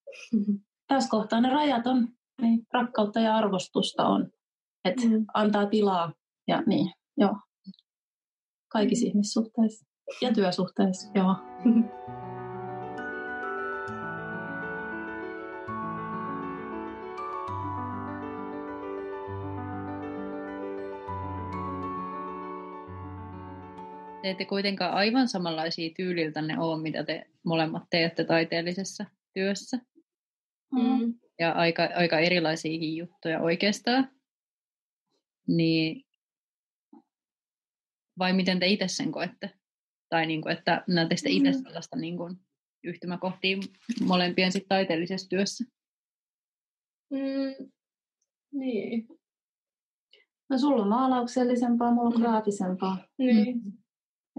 Tässä kohtaa ne rajat on, niin rakkautta ja arvostusta on. Että mm. antaa tilaa ja niin, joo. Kaikissa ihmissuhteissa ja työsuhteissa, joo. te ette kuitenkaan aivan samanlaisia tyyliltänne ole, mitä te molemmat teette taiteellisessa työssä. Mm. Ja aika, aika erilaisiakin juttuja oikeastaan. Niin, vai miten te itse sen koette? Tai niin kuin, että näettekö te itse mm. sellaista niin kuin, yhtymäkohtia molempien sit taiteellisessa työssä? Mm. Niin. No sulla on maalauksellisempaa, mulla on mm. graafisempaa. Niin. Mm.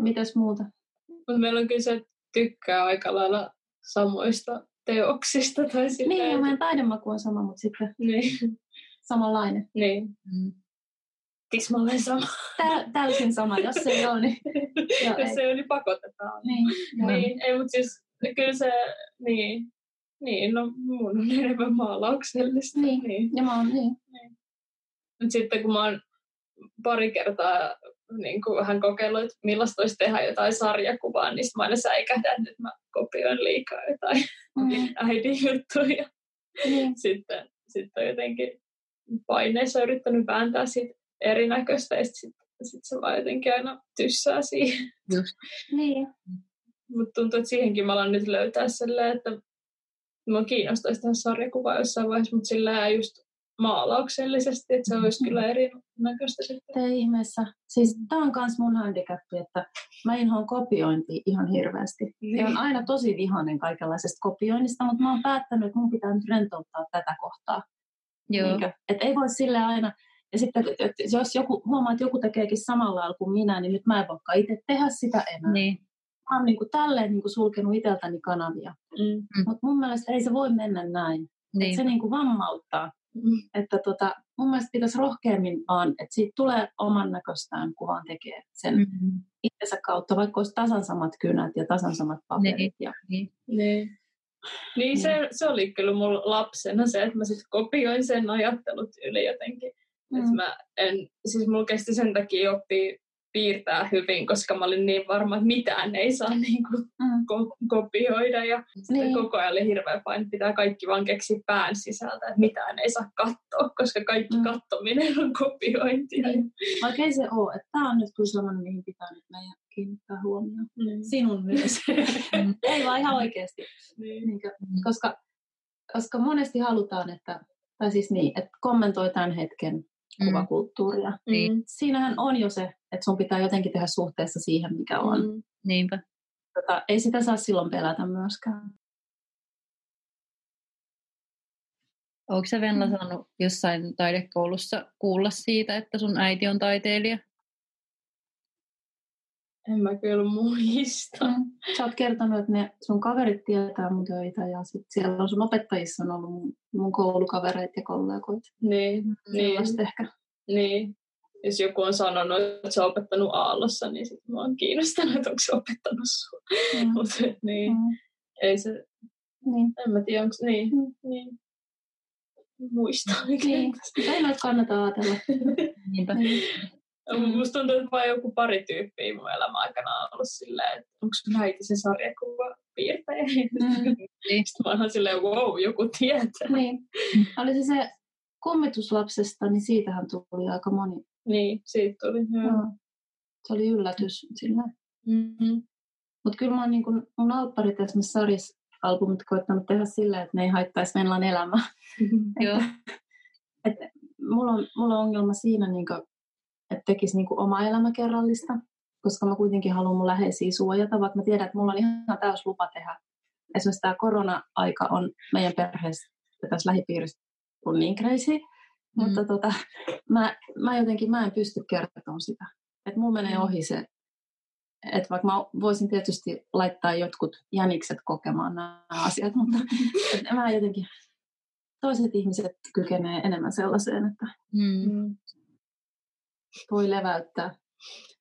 Ja mitäs muuta? Mutta meillä on kyllä se tykkää aika lailla samoista teoksista. Tai sitä, niin, että... meidän taidemaku on sama, mutta sitten niin. samanlainen. Niin. Mm. Tismalleen sama. Tä, täysin sama, jos se ei ole, niin... joo, jos ei. se ei ole, niin pakotetaan. Niin, niin ei, mutta siis kyllä se, niin, niin, no mun on enemmän maalauksellista. Niin, niin. ja mä oon, niin. niin. Mutta sitten kun mä oon pari kertaa niin kuin vähän kokeillut, että millaista olisi tehdä jotain sarjakuvaa, niin mä aina säikähdän, että mä kopioin liikaa jotain mm. äidin juttuja. Mm. Sitten, sitten jotenkin paineessa yrittänyt vääntää siitä erinäköistä ja sitten sit se vaan jotenkin aina tyssää siihen. Just. Niin. Mutta tuntuu, että siihenkin mä alan nyt löytää silleen, että mä kiinnostaisi tehdä sarjakuvaa jossain vaiheessa, mutta sillä just maalauksellisesti, että se olisi kyllä erinäköistä sitten. Ei ihmeessä. Siis tämä on myös mun handicappi, että mä inhoan kopiointi ihan hirveästi. Niin. Ja on aina tosi vihainen kaikenlaisesta kopioinnista, mutta mä oon päättänyt, että mun pitää nyt rentouttaa tätä kohtaa. Joo. Niinkö? Et ei voi sille aina, ja sitten että jos joku, huomaa, että joku tekeekin samalla lailla kuin minä, niin nyt mä en voikaan itse tehdä sitä enää. Niin. Mä oon niin kuin tälleen niin kuin sulkenut itseltäni kanavia. Mm. Mutta mun mielestä ei se voi mennä näin. Niin. se niin kuin vammauttaa. Mm. Että tota, mun mielestä pitäisi rohkeammin vaan, että siitä tulee oman näköistään, kun vaan tekee sen mm-hmm. itsensä kautta, vaikka olisi tasan samat kynät ja tasan samat paperit. Niin. Ja... Niin. Niin. Niin se, se oli kyllä mulla lapsena se, että mä sitten kopioin sen ajattelut yli jotenkin. Mm. Että mä en, siis mulla kesti sen takia oppia piirtää hyvin, koska mä olin niin varma, että mitään ei saa niin kuin mm. ko- kopioida. Ja niin. koko ajan oli hirveä paine, pitää kaikki vaan keksiä pään sisältä, että mitään ei saa katsoa, koska kaikki mm. kattominen on kopiointia. Niin. Vaikka ei se ole, että tämä on nyt kyllä sellainen, mihin pitää nyt meidän kiinnittää huomioon. Mm. Sinun myös. Mm. ei vaan ihan oikeasti. Niin. Niin, koska, koska monesti halutaan, että, tai siis niin, että kommentoi tämän hetken Mm. kuvakulttuuria. Mm. Siinähän on jo se, että sun pitää jotenkin tehdä suhteessa siihen, mikä on. Mm. Niinpä. Tota, ei sitä saa silloin pelätä myöskään. Onko se Venla mm. saanut jossain taidekoulussa kuulla siitä, että sun äiti on taiteilija? En mä kyllä muista. Mm. Sä oot kertonut, että ne sun kaverit tietää mun töitä ja sit siellä on sun opettajissa on ollut mun, mun koulukavereita ja kollegoita. Niin, niin. ehkä. Niin. Jos joku on sanonut, että se on opettanut Aallossa, niin sitten mä oon kiinnostanut, että onko se opettanut sua. Mm. Mutta niin, mm. ei se, niin. en mä tiedä, onko niin, mm. niin. Muista Niin. Ei kannata ajatella. Niinpä. Niin. Mm. Musta tuntuu, että vain joku pari tyyppiä mun elämän aikana on ollut silleen, että onko sun äiti se sarjakuva piirtäjä? Mm. Niin. Sitten mä oon silleen, wow, joku tietää. Niin. Oli se se kummituslapsesta, niin siitähän tuli aika moni. Niin, siitä tuli, joo. No. Se oli yllätys sillä. Mm-hmm. Mutta kyllä mä oon niin kun, mun alpparit esimerkiksi sarjassa albumit koittanut tehdä sillä, että ne ei haittaisi Venlan elämää. Joo. et, mulla, on, mulla on ongelma siinä, niin kuin, että tekisi niin kuin oma elämäkerrallista, koska mä kuitenkin haluan mun läheisiä suojata, vaikka mä tiedän, että mulla on ihan täys lupa tehdä. Esimerkiksi tämä korona-aika on meidän perheessä tässä lähipiirissä on niin crazy, Mm. Mutta tota, mä, mä jotenkin mä en pysty kertomaan sitä. Että mulla menee mm. ohi se, että vaikka mä voisin tietysti laittaa jotkut jänikset kokemaan nämä asiat, mutta mä jotenkin, toiset ihmiset kykenee enemmän sellaiseen, että mm. Voi leväyttää.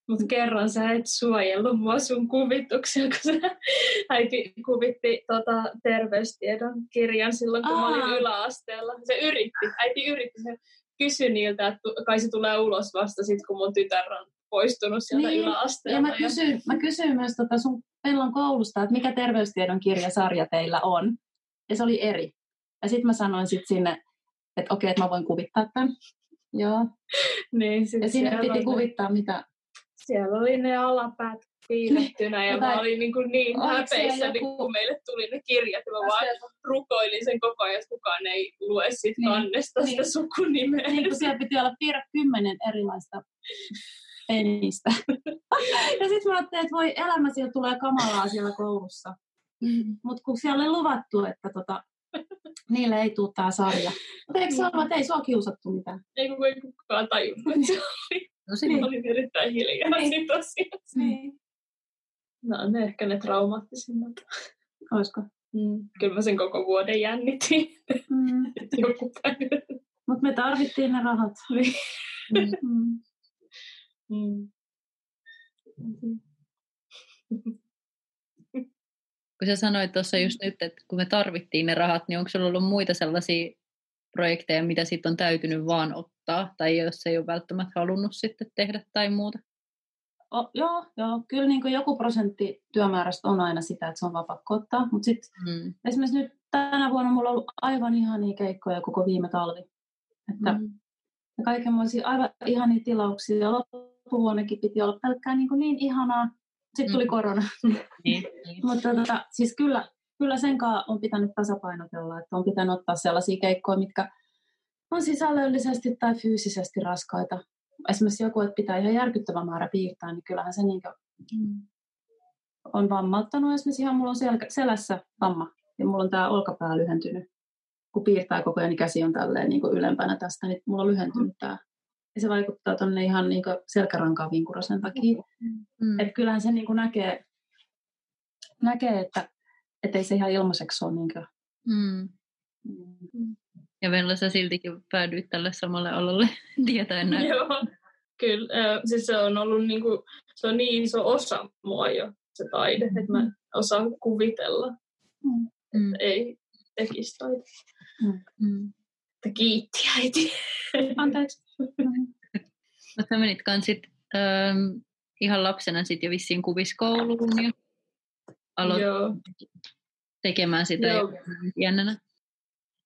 Mutta kerran sä et suojellut mua sun kuvituksia, kun sä äiti kuvitti tota, terveystiedon kirjan silloin, kun Aa. mä olin yläasteella. Se yritti, äiti yritti. Se kysyi niiltä, että kai se tulee ulos vasta sit, kun mun tytär on poistunut sieltä niin. yläasteella. Ja mä kysyin, mä kysyin myös tota sun Pellon koulusta, että mikä terveystiedon kirjasarja teillä on. Ja se oli eri. Ja sitten mä sanoin sit sinne, että okei, että mä voin kuvittaa tämän. Joo. niin, ja sinne piti ne... kuvittaa, mitä... Siellä oli ne alapäät piilettynä ja mä olin niin, kuin niin häpeissä, joku... niin kun meille tuli ne kirjat ja mä vaan rukoilin sen koko ajan, että kukaan ei lue sit niin. kannesta niin. sitä sukunimeä. Niin, kun siellä piti olla piirre kymmenen erilaista penistä. ja sitten mä ajattelin, että voi elämä siellä tulee kamalaa siellä koulussa. Mm. Mutta kun siellä oli luvattu, että tota, niille ei tule tämä sarja. Mutta eikö sanoa, että ei sua kiusattu mitään? Ei kun ei kukaan tajunnut, että se oli. No se niin. oli erittäin hiljaa niin. tosiaan. Niin. No ne ehkä ne traumaattisimmat. Olisiko? Mm. Kyllä mä sen koko vuoden jännitin. Mm. Joku päivä. Mutta me tarvittiin ne rahat. Niin. Mm. Mm. Kun sä sanoit tuossa just nyt, että kun me tarvittiin ne rahat, niin onko sulla ollut muita sellaisia projekteja, mitä sitten on täytynyt vaan ottaa, tai jos ei ole välttämättä halunnut sitten tehdä tai muuta? O, joo, joo, kyllä niin kuin joku prosentti työmäärästä on aina sitä, että se on vaan pakko ottaa, mutta sitten mm. esimerkiksi nyt tänä vuonna mulla on ollut aivan ihania keikkoja koko viime talvi. Että mm. kaikenlaisia aivan ihania tilauksia ja loppuvuonnekin piti olla pelkkää niin, kuin niin ihanaa. Sitten tuli mm. korona. niin, niin. Mutta tota, siis kyllä, kyllä sen kanssa on pitänyt tasapainotella, että on pitänyt ottaa sellaisia keikkoja, mitkä on sisällöllisesti tai fyysisesti raskaita. Esimerkiksi joku, että pitää ihan järkyttävä määrä piirtää, niin kyllähän se niin mm. on vammauttanut. Esimerkiksi ihan mulla on sel- selässä vamma ja mulla on tämä olkapää lyhentynyt. Kun piirtää koko ajan, niin käsi on tälleen niin kuin ylempänä tästä, niin mulla on lyhentynyt tämä se vaikuttaa tuonne ihan niin selkärankaan vinkurasen takia. Mm. Että kyllähän se niin kuin näkee, näkee, että ei se ihan ilmaiseksi ole. Niin kuin. Mm. Mm. Ja Vella, sä siltikin päädyit tälle samalle alalle tietäen näin. Joo, kyllä. Äh, siis se on ollut niin kuin, se on niin iso osa mua jo, se taide, mm. että mä osaan kuvitella, mm. että ei tekisi taide. Mm. Mm. Kiitti äiti. Anteeksi. Mutta menit kansit ähm, ihan lapsena sitten jo vissiin kuviskouluun ja aloit Joo. tekemään sitä Joo. jännänä.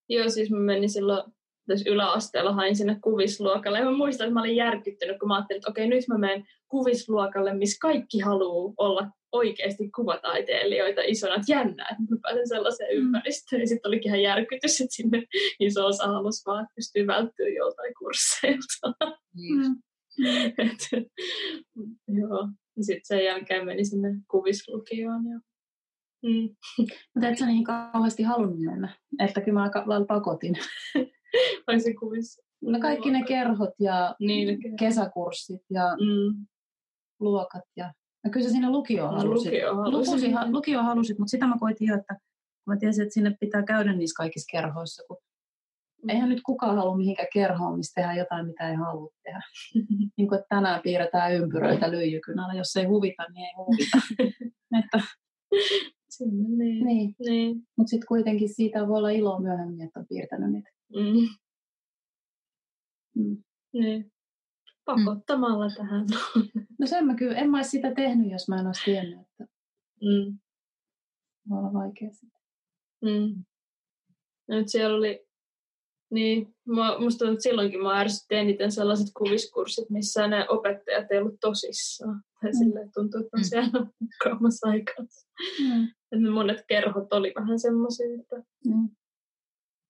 Joo, siis mä menin silloin tässä yläasteella hain sinne kuvisluokalle. Ja mä muistan, että mä olin järkyttynyt, kun mä ajattelin, että okei, nyt mä menen kuvisluokalle, missä kaikki haluaa olla oikeasti kuvataiteilijoita isona, että jännää, että mä pääsen sellaiseen mm. ympäristöön. Ja sitten olikin ihan järkytys, että sinne iso osa halusi vaan, että pystyy välttyä joltain kursseilta. Mm. Et, joo. Sitten sen jälkeen meni sinne kuvislukioon. Ja... Mm. Mutta et sä niin kauheasti halunnut mennä, että kyllä mä aika lailla pakotin. Vai se kuvissa? No kaikki ne kerhot ja niin, kesäkurssit ja mm. luokat ja No kyllä sä sinne lukioon halusit. Lukio halusit. Lukio, halusit, mutta sitä mä koitin jo, että kun mä tiesin, että sinne pitää käydä niissä kaikissa kerhoissa, kun mm. eihän nyt kukaan halua mihinkään kerhoon, missä tehdään jotain, mitä ei halua tehdä. niin kuin, että tänään piirretään ympyröitä lyijykynällä. Jos ei huvita, niin ei huvita. että, Sinne, niin. niin. niin. Mutta sitten kuitenkin siitä voi olla iloa myöhemmin, että on piirtänyt niitä. Mm. Mm. Niin pakottamalla mm. tähän. No sen mä kyllä, en mä olisi sitä tehnyt, jos mä en olisi tiennyt, että mm. voi olla vaikea sitä. Mm. No nyt siellä oli, niin, mä, musta tuntuu, että silloinkin mä ärsytti eniten sellaiset kuviskurssit, missä ne opettajat ei ollut tosissaan. Tai mm. silleen tuntuu, että on mm. siellä mukaamassa aikaa. Mm. Että monet kerhot oli vähän semmoisia, että mm.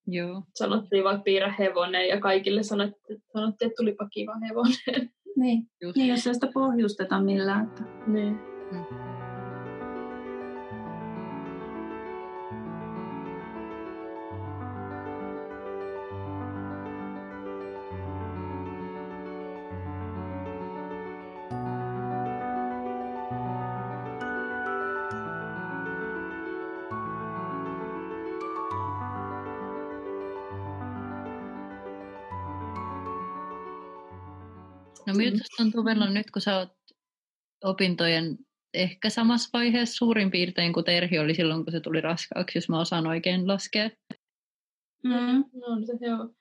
Joo. Sanottiin vaikka piirrä hevonen ja kaikille sanottiin, sanottiin että tulipa kiva hevonen. Niin, niin jos ei sitä pohjusteta millään. Että... Niin. Mm. No miltä tuntuu Vella nyt, kun sä oot opintojen ehkä samassa vaiheessa suurin piirtein kuin Terhi oli silloin, kun se tuli raskaaksi, jos mä osaan oikein laskea. Mm. No, se, joo.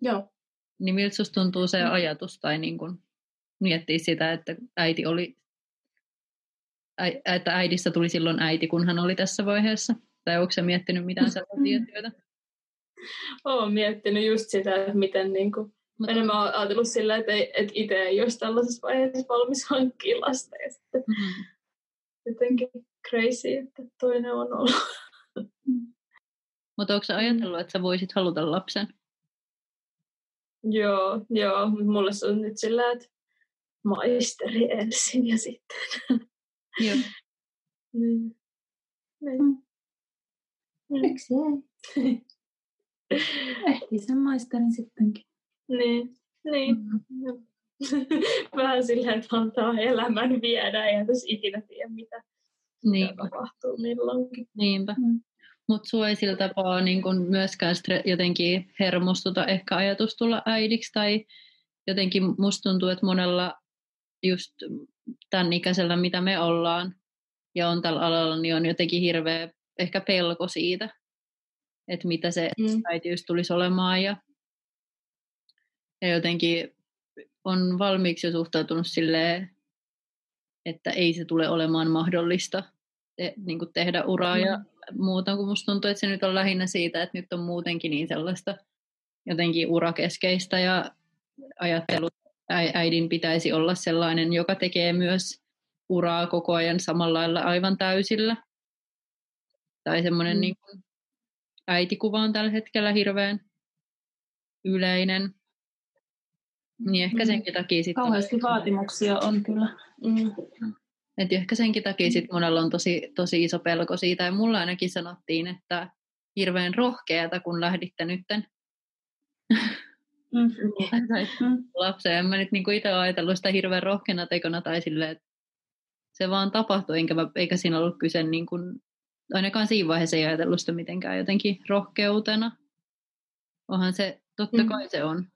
Joo. Niin miltä susta tuntuu se ajatus tai niin kun miettiä sitä, että äiti oli, ä, että äidistä tuli silloin äiti, kun hän oli tässä vaiheessa? Tai onko se miettinyt mitään sellaisia työtä? Olen miettinyt just sitä, että miten niin kuin, Mutta... enemmän olen ajatellut sillä, että, että itse ei olisi tällaisessa vaiheessa valmis hankkimaan lasta. Ja sitten mm-hmm. jotenkin crazy, että toinen on ollut. Mutta onko sä ajatellut, että sä voisit haluta lapsen? Joo, joo. Mulle se on nyt sillä, että maisteri ensin ja sitten. Joo. niin. Niin. Miksi ei? Ehti sen maisterin sittenkin. Niin, niin. Mm-hmm. Vähän silleen, että antaa elämän viedä, ja jos ikinä tiedä, mitä, mitä tapahtuu milloinkin. Niinpä. Mm. Mutta sua ei sillä tapaa niin kun myöskään stre- jotenkin hermostuta ehkä ajatus tulla äidiksi, tai jotenkin musta tuntuu, että monella just tämän ikäisellä, mitä me ollaan, ja on tällä alalla, niin on jotenkin hirveä ehkä pelko siitä, että mitä se mm. äitiys tulisi olemaan. Ja, ja jotenkin on valmiiksi jo suhtautunut silleen, että ei se tule olemaan mahdollista te, niin kuin tehdä uraa ja muuta, kun musta tuntuu, että se nyt on lähinnä siitä, että nyt on muutenkin niin sellaista jotenkin urakeskeistä ja ajattelu, äidin pitäisi olla sellainen, joka tekee myös uraa koko ajan samalla lailla aivan täysillä. Tai semmoinen mm. niin kuin, äitikuva on tällä hetkellä hirveän yleinen. Niin ehkä mm. senkin takia sitten... Kauheasti on... vaatimuksia on kyllä. Mm. Et ehkä senkin takia sit monella on tosi, tosi iso pelko siitä. Ja mulla ainakin sanottiin, että hirveän rohkeata, kun lähditte nytten mm. mm. lapsen. En mä nyt niinku itse ajatellut sitä hirveän rohkeana tekona tai silleen, että se vaan tapahtui, enkä, eikä siinä ollut kyse niin kuin ainakaan siinä vaiheessa ei ajatellut sitä mitenkään jotenkin rohkeutena. Onhan se, totta mm. kai mm. se on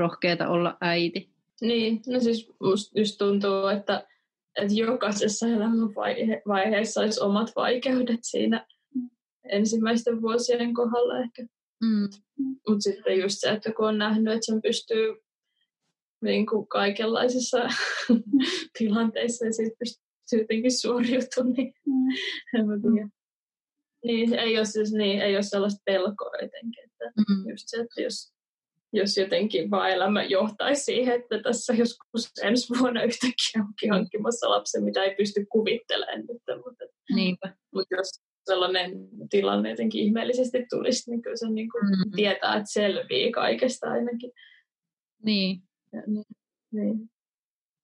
rohkeata olla äiti. Niin, no siis musta just tuntuu, että, että jokaisessa elämänvaiheessa olisi omat vaikeudet siinä ensimmäisten vuosien kohdalla ehkä. Mm. Mutta sitten just se, että kun on nähnyt, että sen pystyy niin kuin kaikenlaisissa tilanteissa ja siitä pystyy jotenkin suoriutua, niin mm. en mä tiedä. Niin, ei ole, siis, niin, ei ole sellaista pelkoa jotenkin. Että mm. Just se, että jos, jos jotenkin vaan elämä johtaisi siihen, että tässä joskus ensi vuonna yhtäkkiä onkin hankkimassa lapsen, mitä ei pysty kuvittelemaan nyt. Mutta, Niinpä. mutta jos sellainen tilanne jotenkin ihmeellisesti tulisi, niin kyllä se niin kuin mm. tietää, että selvii kaikesta ainakin. Niin. Ja, niin, niin.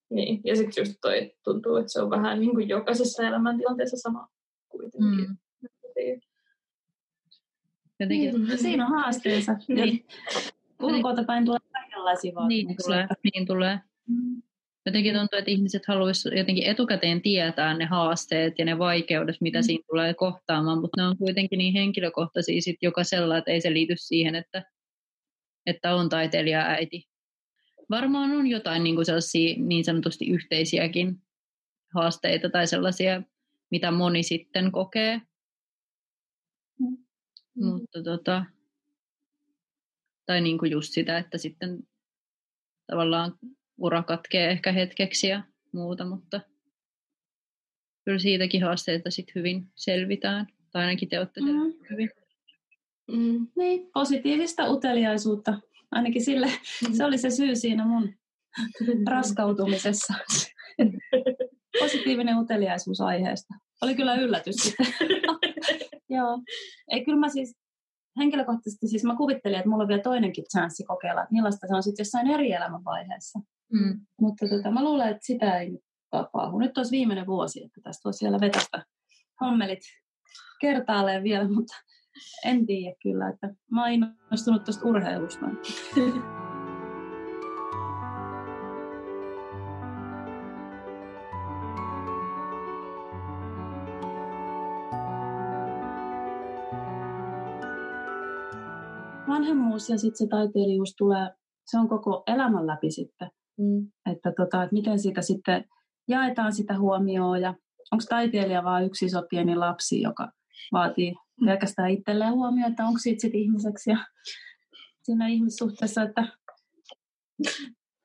Niin, ja sitten just toi tuntuu, että se on vähän niin kuin jokaisessa elämäntilanteessa sama kuitenkin. Mm. Jotenkin. Niin, siinä on haasteensa. niin. Ulkoilta päin tulee kaikenlaisia Niin tulee. Niin tulee. Mm. Jotenkin tuntuu, että ihmiset haluaisivat jotenkin etukäteen tietää ne haasteet ja ne vaikeudet, mitä mm. siinä tulee kohtaamaan, mutta ne on kuitenkin niin henkilökohtaisia sit jokaisella, että ei se liity siihen, että, että on taiteilija äiti varmaan on jotain niin, kuin sellaisia niin sanotusti yhteisiäkin haasteita tai sellaisia, mitä moni sitten kokee. Mm. Mutta tota, tai niin kuin just sitä, että sitten tavallaan ura katkee ehkä hetkeksi ja muuta, mutta kyllä siitäkin haasteita sitten hyvin selvitään. Tai ainakin te olette mm. hyvin. Mm. Niin, positiivista uteliaisuutta Ainakin sille, se oli se syy siinä mun raskautumisessa. Positiivinen uteliaisuus aiheesta. Oli kyllä yllätys sitten. Joo. Ei, kyllä mä siis henkilökohtaisesti siis mä kuvittelin, että mulla on vielä toinenkin chanssi kokeilla, että millaista se on sitten jossain eri elämänvaiheessa. Mm. Mutta tota, mä luulen, että sitä ei nyt tapahdu. Nyt olisi viimeinen vuosi, että tästä voisi vielä vetästä hommelit kertaalleen vielä, mutta en tiedä kyllä, että mä oon innostunut tuosta urheilusta. Vanhemmuus ja sitten se taiteilijuus tulee se on koko elämän läpi sitten. Mm. Että, tota, että miten siitä sitten jaetaan sitä huomioon ja onko taiteilija vain yksi iso pieni lapsi, joka vaatii pelkästään itselleen huomioon, että onko siitä sitten ihmiseksi ja siinä ihmissuhteessa, että,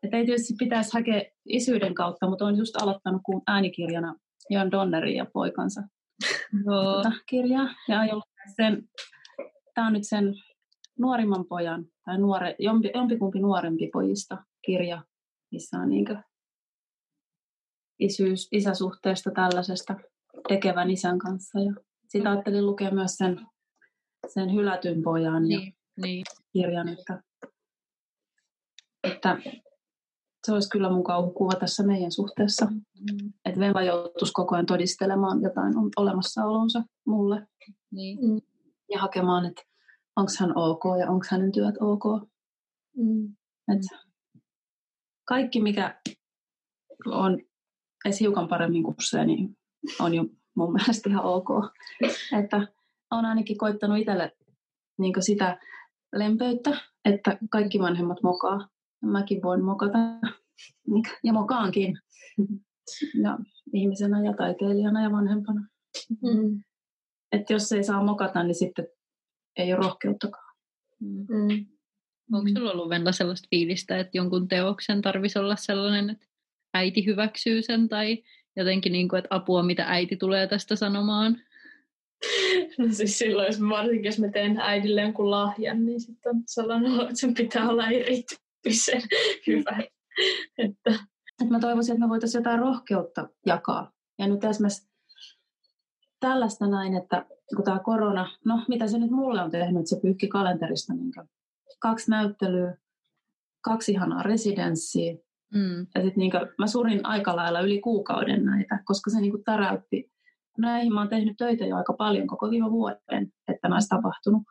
että ei tietysti pitäisi hakea isyyden kautta, mutta on just aloittanut kuin äänikirjana Jan Donnerin ja poikansa tuota, kirjaa. Ja aion sen, tämä on nyt sen nuorimman pojan, tai nuore, jompi, jompikumpi nuorempi pojista kirja, missä on niin isyys, isäsuhteesta tällaisesta tekevän isän kanssa. Ja sitä ajattelin lukea myös sen, sen hylätyn pojan niin, ja niin. kirjan, että, että se olisi kyllä mun kauhukuva tässä meidän suhteessa. Mm. Että Veva joutuisi koko ajan todistelemaan jotain olemassaolonsa mulle. Niin. Mm. Ja hakemaan, että onko hän ok ja onko hänen työt ok. Mm. Et kaikki, mikä on edes hiukan paremmin kuin se, niin on jo mun mielestä ihan ok. Että olen ainakin koittanut itselle niin sitä lempeyttä, että kaikki vanhemmat mokaa. Mäkin voin mokata. Ja mokaankin. Ja ihmisenä ja taiteilijana ja vanhempana. Mm. Että jos ei saa mokata, niin sitten ei ole rohkeuttakaan. Mm. mm. Onko sinulla ollut Venla sellaista fiilistä, että jonkun teoksen tarvitsisi olla sellainen, että äiti hyväksyy sen tai jotenkin, niin kuin, että apua, mitä äiti tulee tästä sanomaan? No siis silloin, jos varsinkin jos mä teen äidille jonkun lahjan, niin sitten on sellainen, että sen pitää olla erityisen hyvä. että. Et mä toivoisin, että me voitaisiin jotain rohkeutta jakaa. Ja nyt esimerkiksi tällaista näin, että kun tämä korona, no mitä se nyt mulle on tehnyt, se pyyhki kalenterista niin kaksi näyttelyä, kaksi ihanaa residenssiä. Mm. Ja sitten niin mä surin aika lailla yli kuukauden näitä, koska se niin täräytti. Näihin mä oon tehnyt töitä jo aika paljon koko viime vuoden, että mä olisi tapahtunut.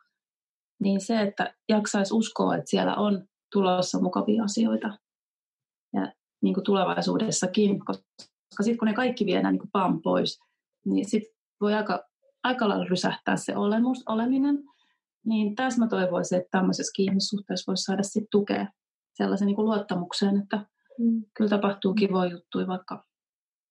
Niin se, että jaksaisi uskoa, että siellä on tulossa mukavia asioita ja niin kuin tulevaisuudessakin, koska sitten kun ne kaikki viedään niin kuin pam pois, niin sitten voi aika, aika lailla rysähtää se olemus, oleminen. Niin tässä mä toivoisin, että tämmöisessä ihmissuhteessa voisi saada sit tukea sellaisen niin kuin luottamukseen, että mm. kyllä tapahtuu kivoja juttuja vaikka.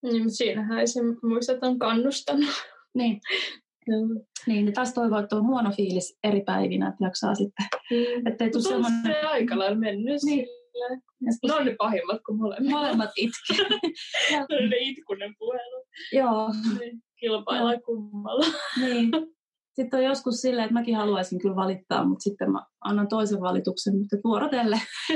Niin, siinähän se muista, että on kannustanut. Niin. Mm. Niin, niin taas toivoo, että on huono fiilis eri päivinä, että jaksaa sitten. Mm. Että ei tule semmoinen... se aika lailla mennyt niin. Ne on ne pahimmat kuin molemmat. Molemmat itke. ne itkunen puhelu. Joo. Niin, kilpailla kummalla. Niin. Sitten on joskus silleen, että mäkin haluaisin kyllä valittaa, mutta sitten mä annan toisen valituksen, mutta vuorotelle.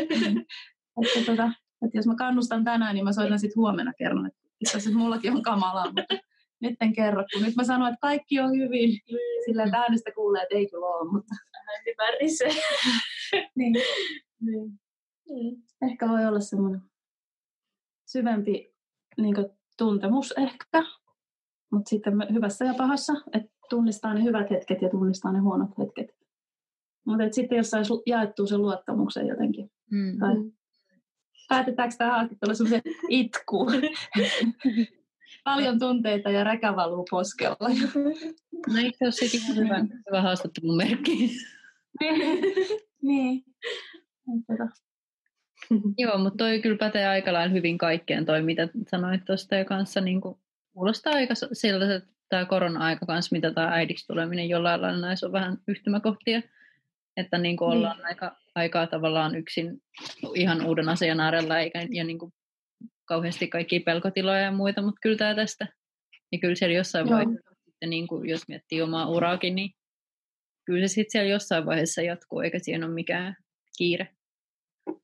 että, tota, että jos mä kannustan tänään, niin mä soitan sitten huomenna kerran, että itse asiassa mullakin on kamalaa, mutta nyt en kerro, kun nyt mä sanoin, että kaikki on hyvin. Niin. Sillä että äänestä kuulee, että ei kyllä ole, mutta... Ääni värisee. niin. niin. Mm. Ehkä voi olla semmoinen syvempi niin tuntemus ehkä, mutta sitten hyvässä ja pahassa, että tunnistaa ne hyvät hetket ja tunnistaa ne huonot hetket. Mutta sitten jos saisi jaettua sen luottamuksen jotenkin. Mm. Tai päätetäänkö tämä haastattelu semmoisen itku? Paljon tunteita ja räkä valuu poskella. No eikö se ole ihan hyvä, hyvä haastattelun merkki? niin. Joo, mutta toi kyllä pätee aika lailla hyvin kaikkeen toi, mitä sanoit tuosta ja kanssa niin kuin, kuulostaa aika siltä, että tämä korona-aika kanssa, mitä tämä äidiksi tuleminen jollain lailla näissä on vähän yhtymäkohtia, että niin kuin ollaan niin. aika, aikaa tavallaan yksin ihan uuden asian äärellä eikä ja niin kuin kauheasti kaikkia pelkotiloja ja muita, mutta kyllä tämä tästä, niin kyllä siellä jossain Joo. vaiheessa, sitten niin kuin, jos miettii omaa uraakin, niin kyllä se sitten siellä jossain vaiheessa jatkuu, eikä siinä ole mikään kiire.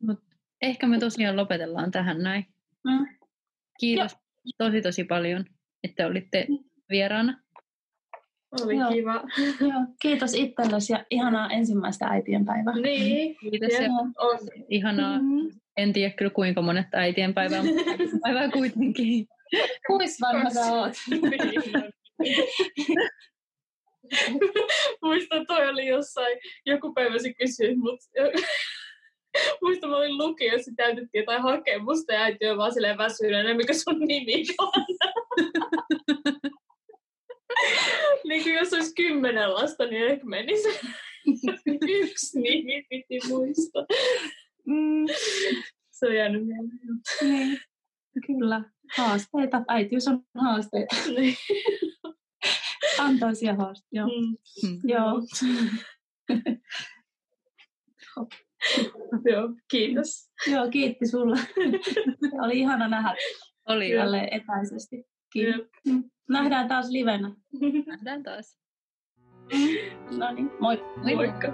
Mutta ehkä me tosiaan lopetellaan tähän näin. Mm. Kiitos Joo. tosi tosi paljon, että olitte vieraana. Oli Joo. kiva. Joo. Kiitos itsellesi ja ihanaa ensimmäistä äitienpäivää. Niin, kiitos. Ja on. Ihanaa. Mm-hmm. En tiedä kyllä kuinka monet äitienpäivää, mutta päivää kuitenkin. Kuis vanha sä oot? Muista toi oli jossain, joku päivä se kysyi, mutta Muista mä olin lukiossa, täytettiin jotain hakemusta ja äiti on vaan silleen väsyneenä, mikä sun nimi on. niin kuin jos olisi kymmenen lasta, niin ehkä menisi yksi nimi piti muistaa. Mm, Se on jäänyt mieleen. niin, kyllä. Haasteita. Äitiys on haasteita. Niin. Antoisia haasteita. Joo. Mm. Mm. Joo. Joo, kiitos. Joo, kiitti sulle. Oli ihana nähdä Oli tälle etäisesti. Kiitos. Jep. Nähdään taas livenä. Nähdään taas. No niin, moi. Moi. Moikka.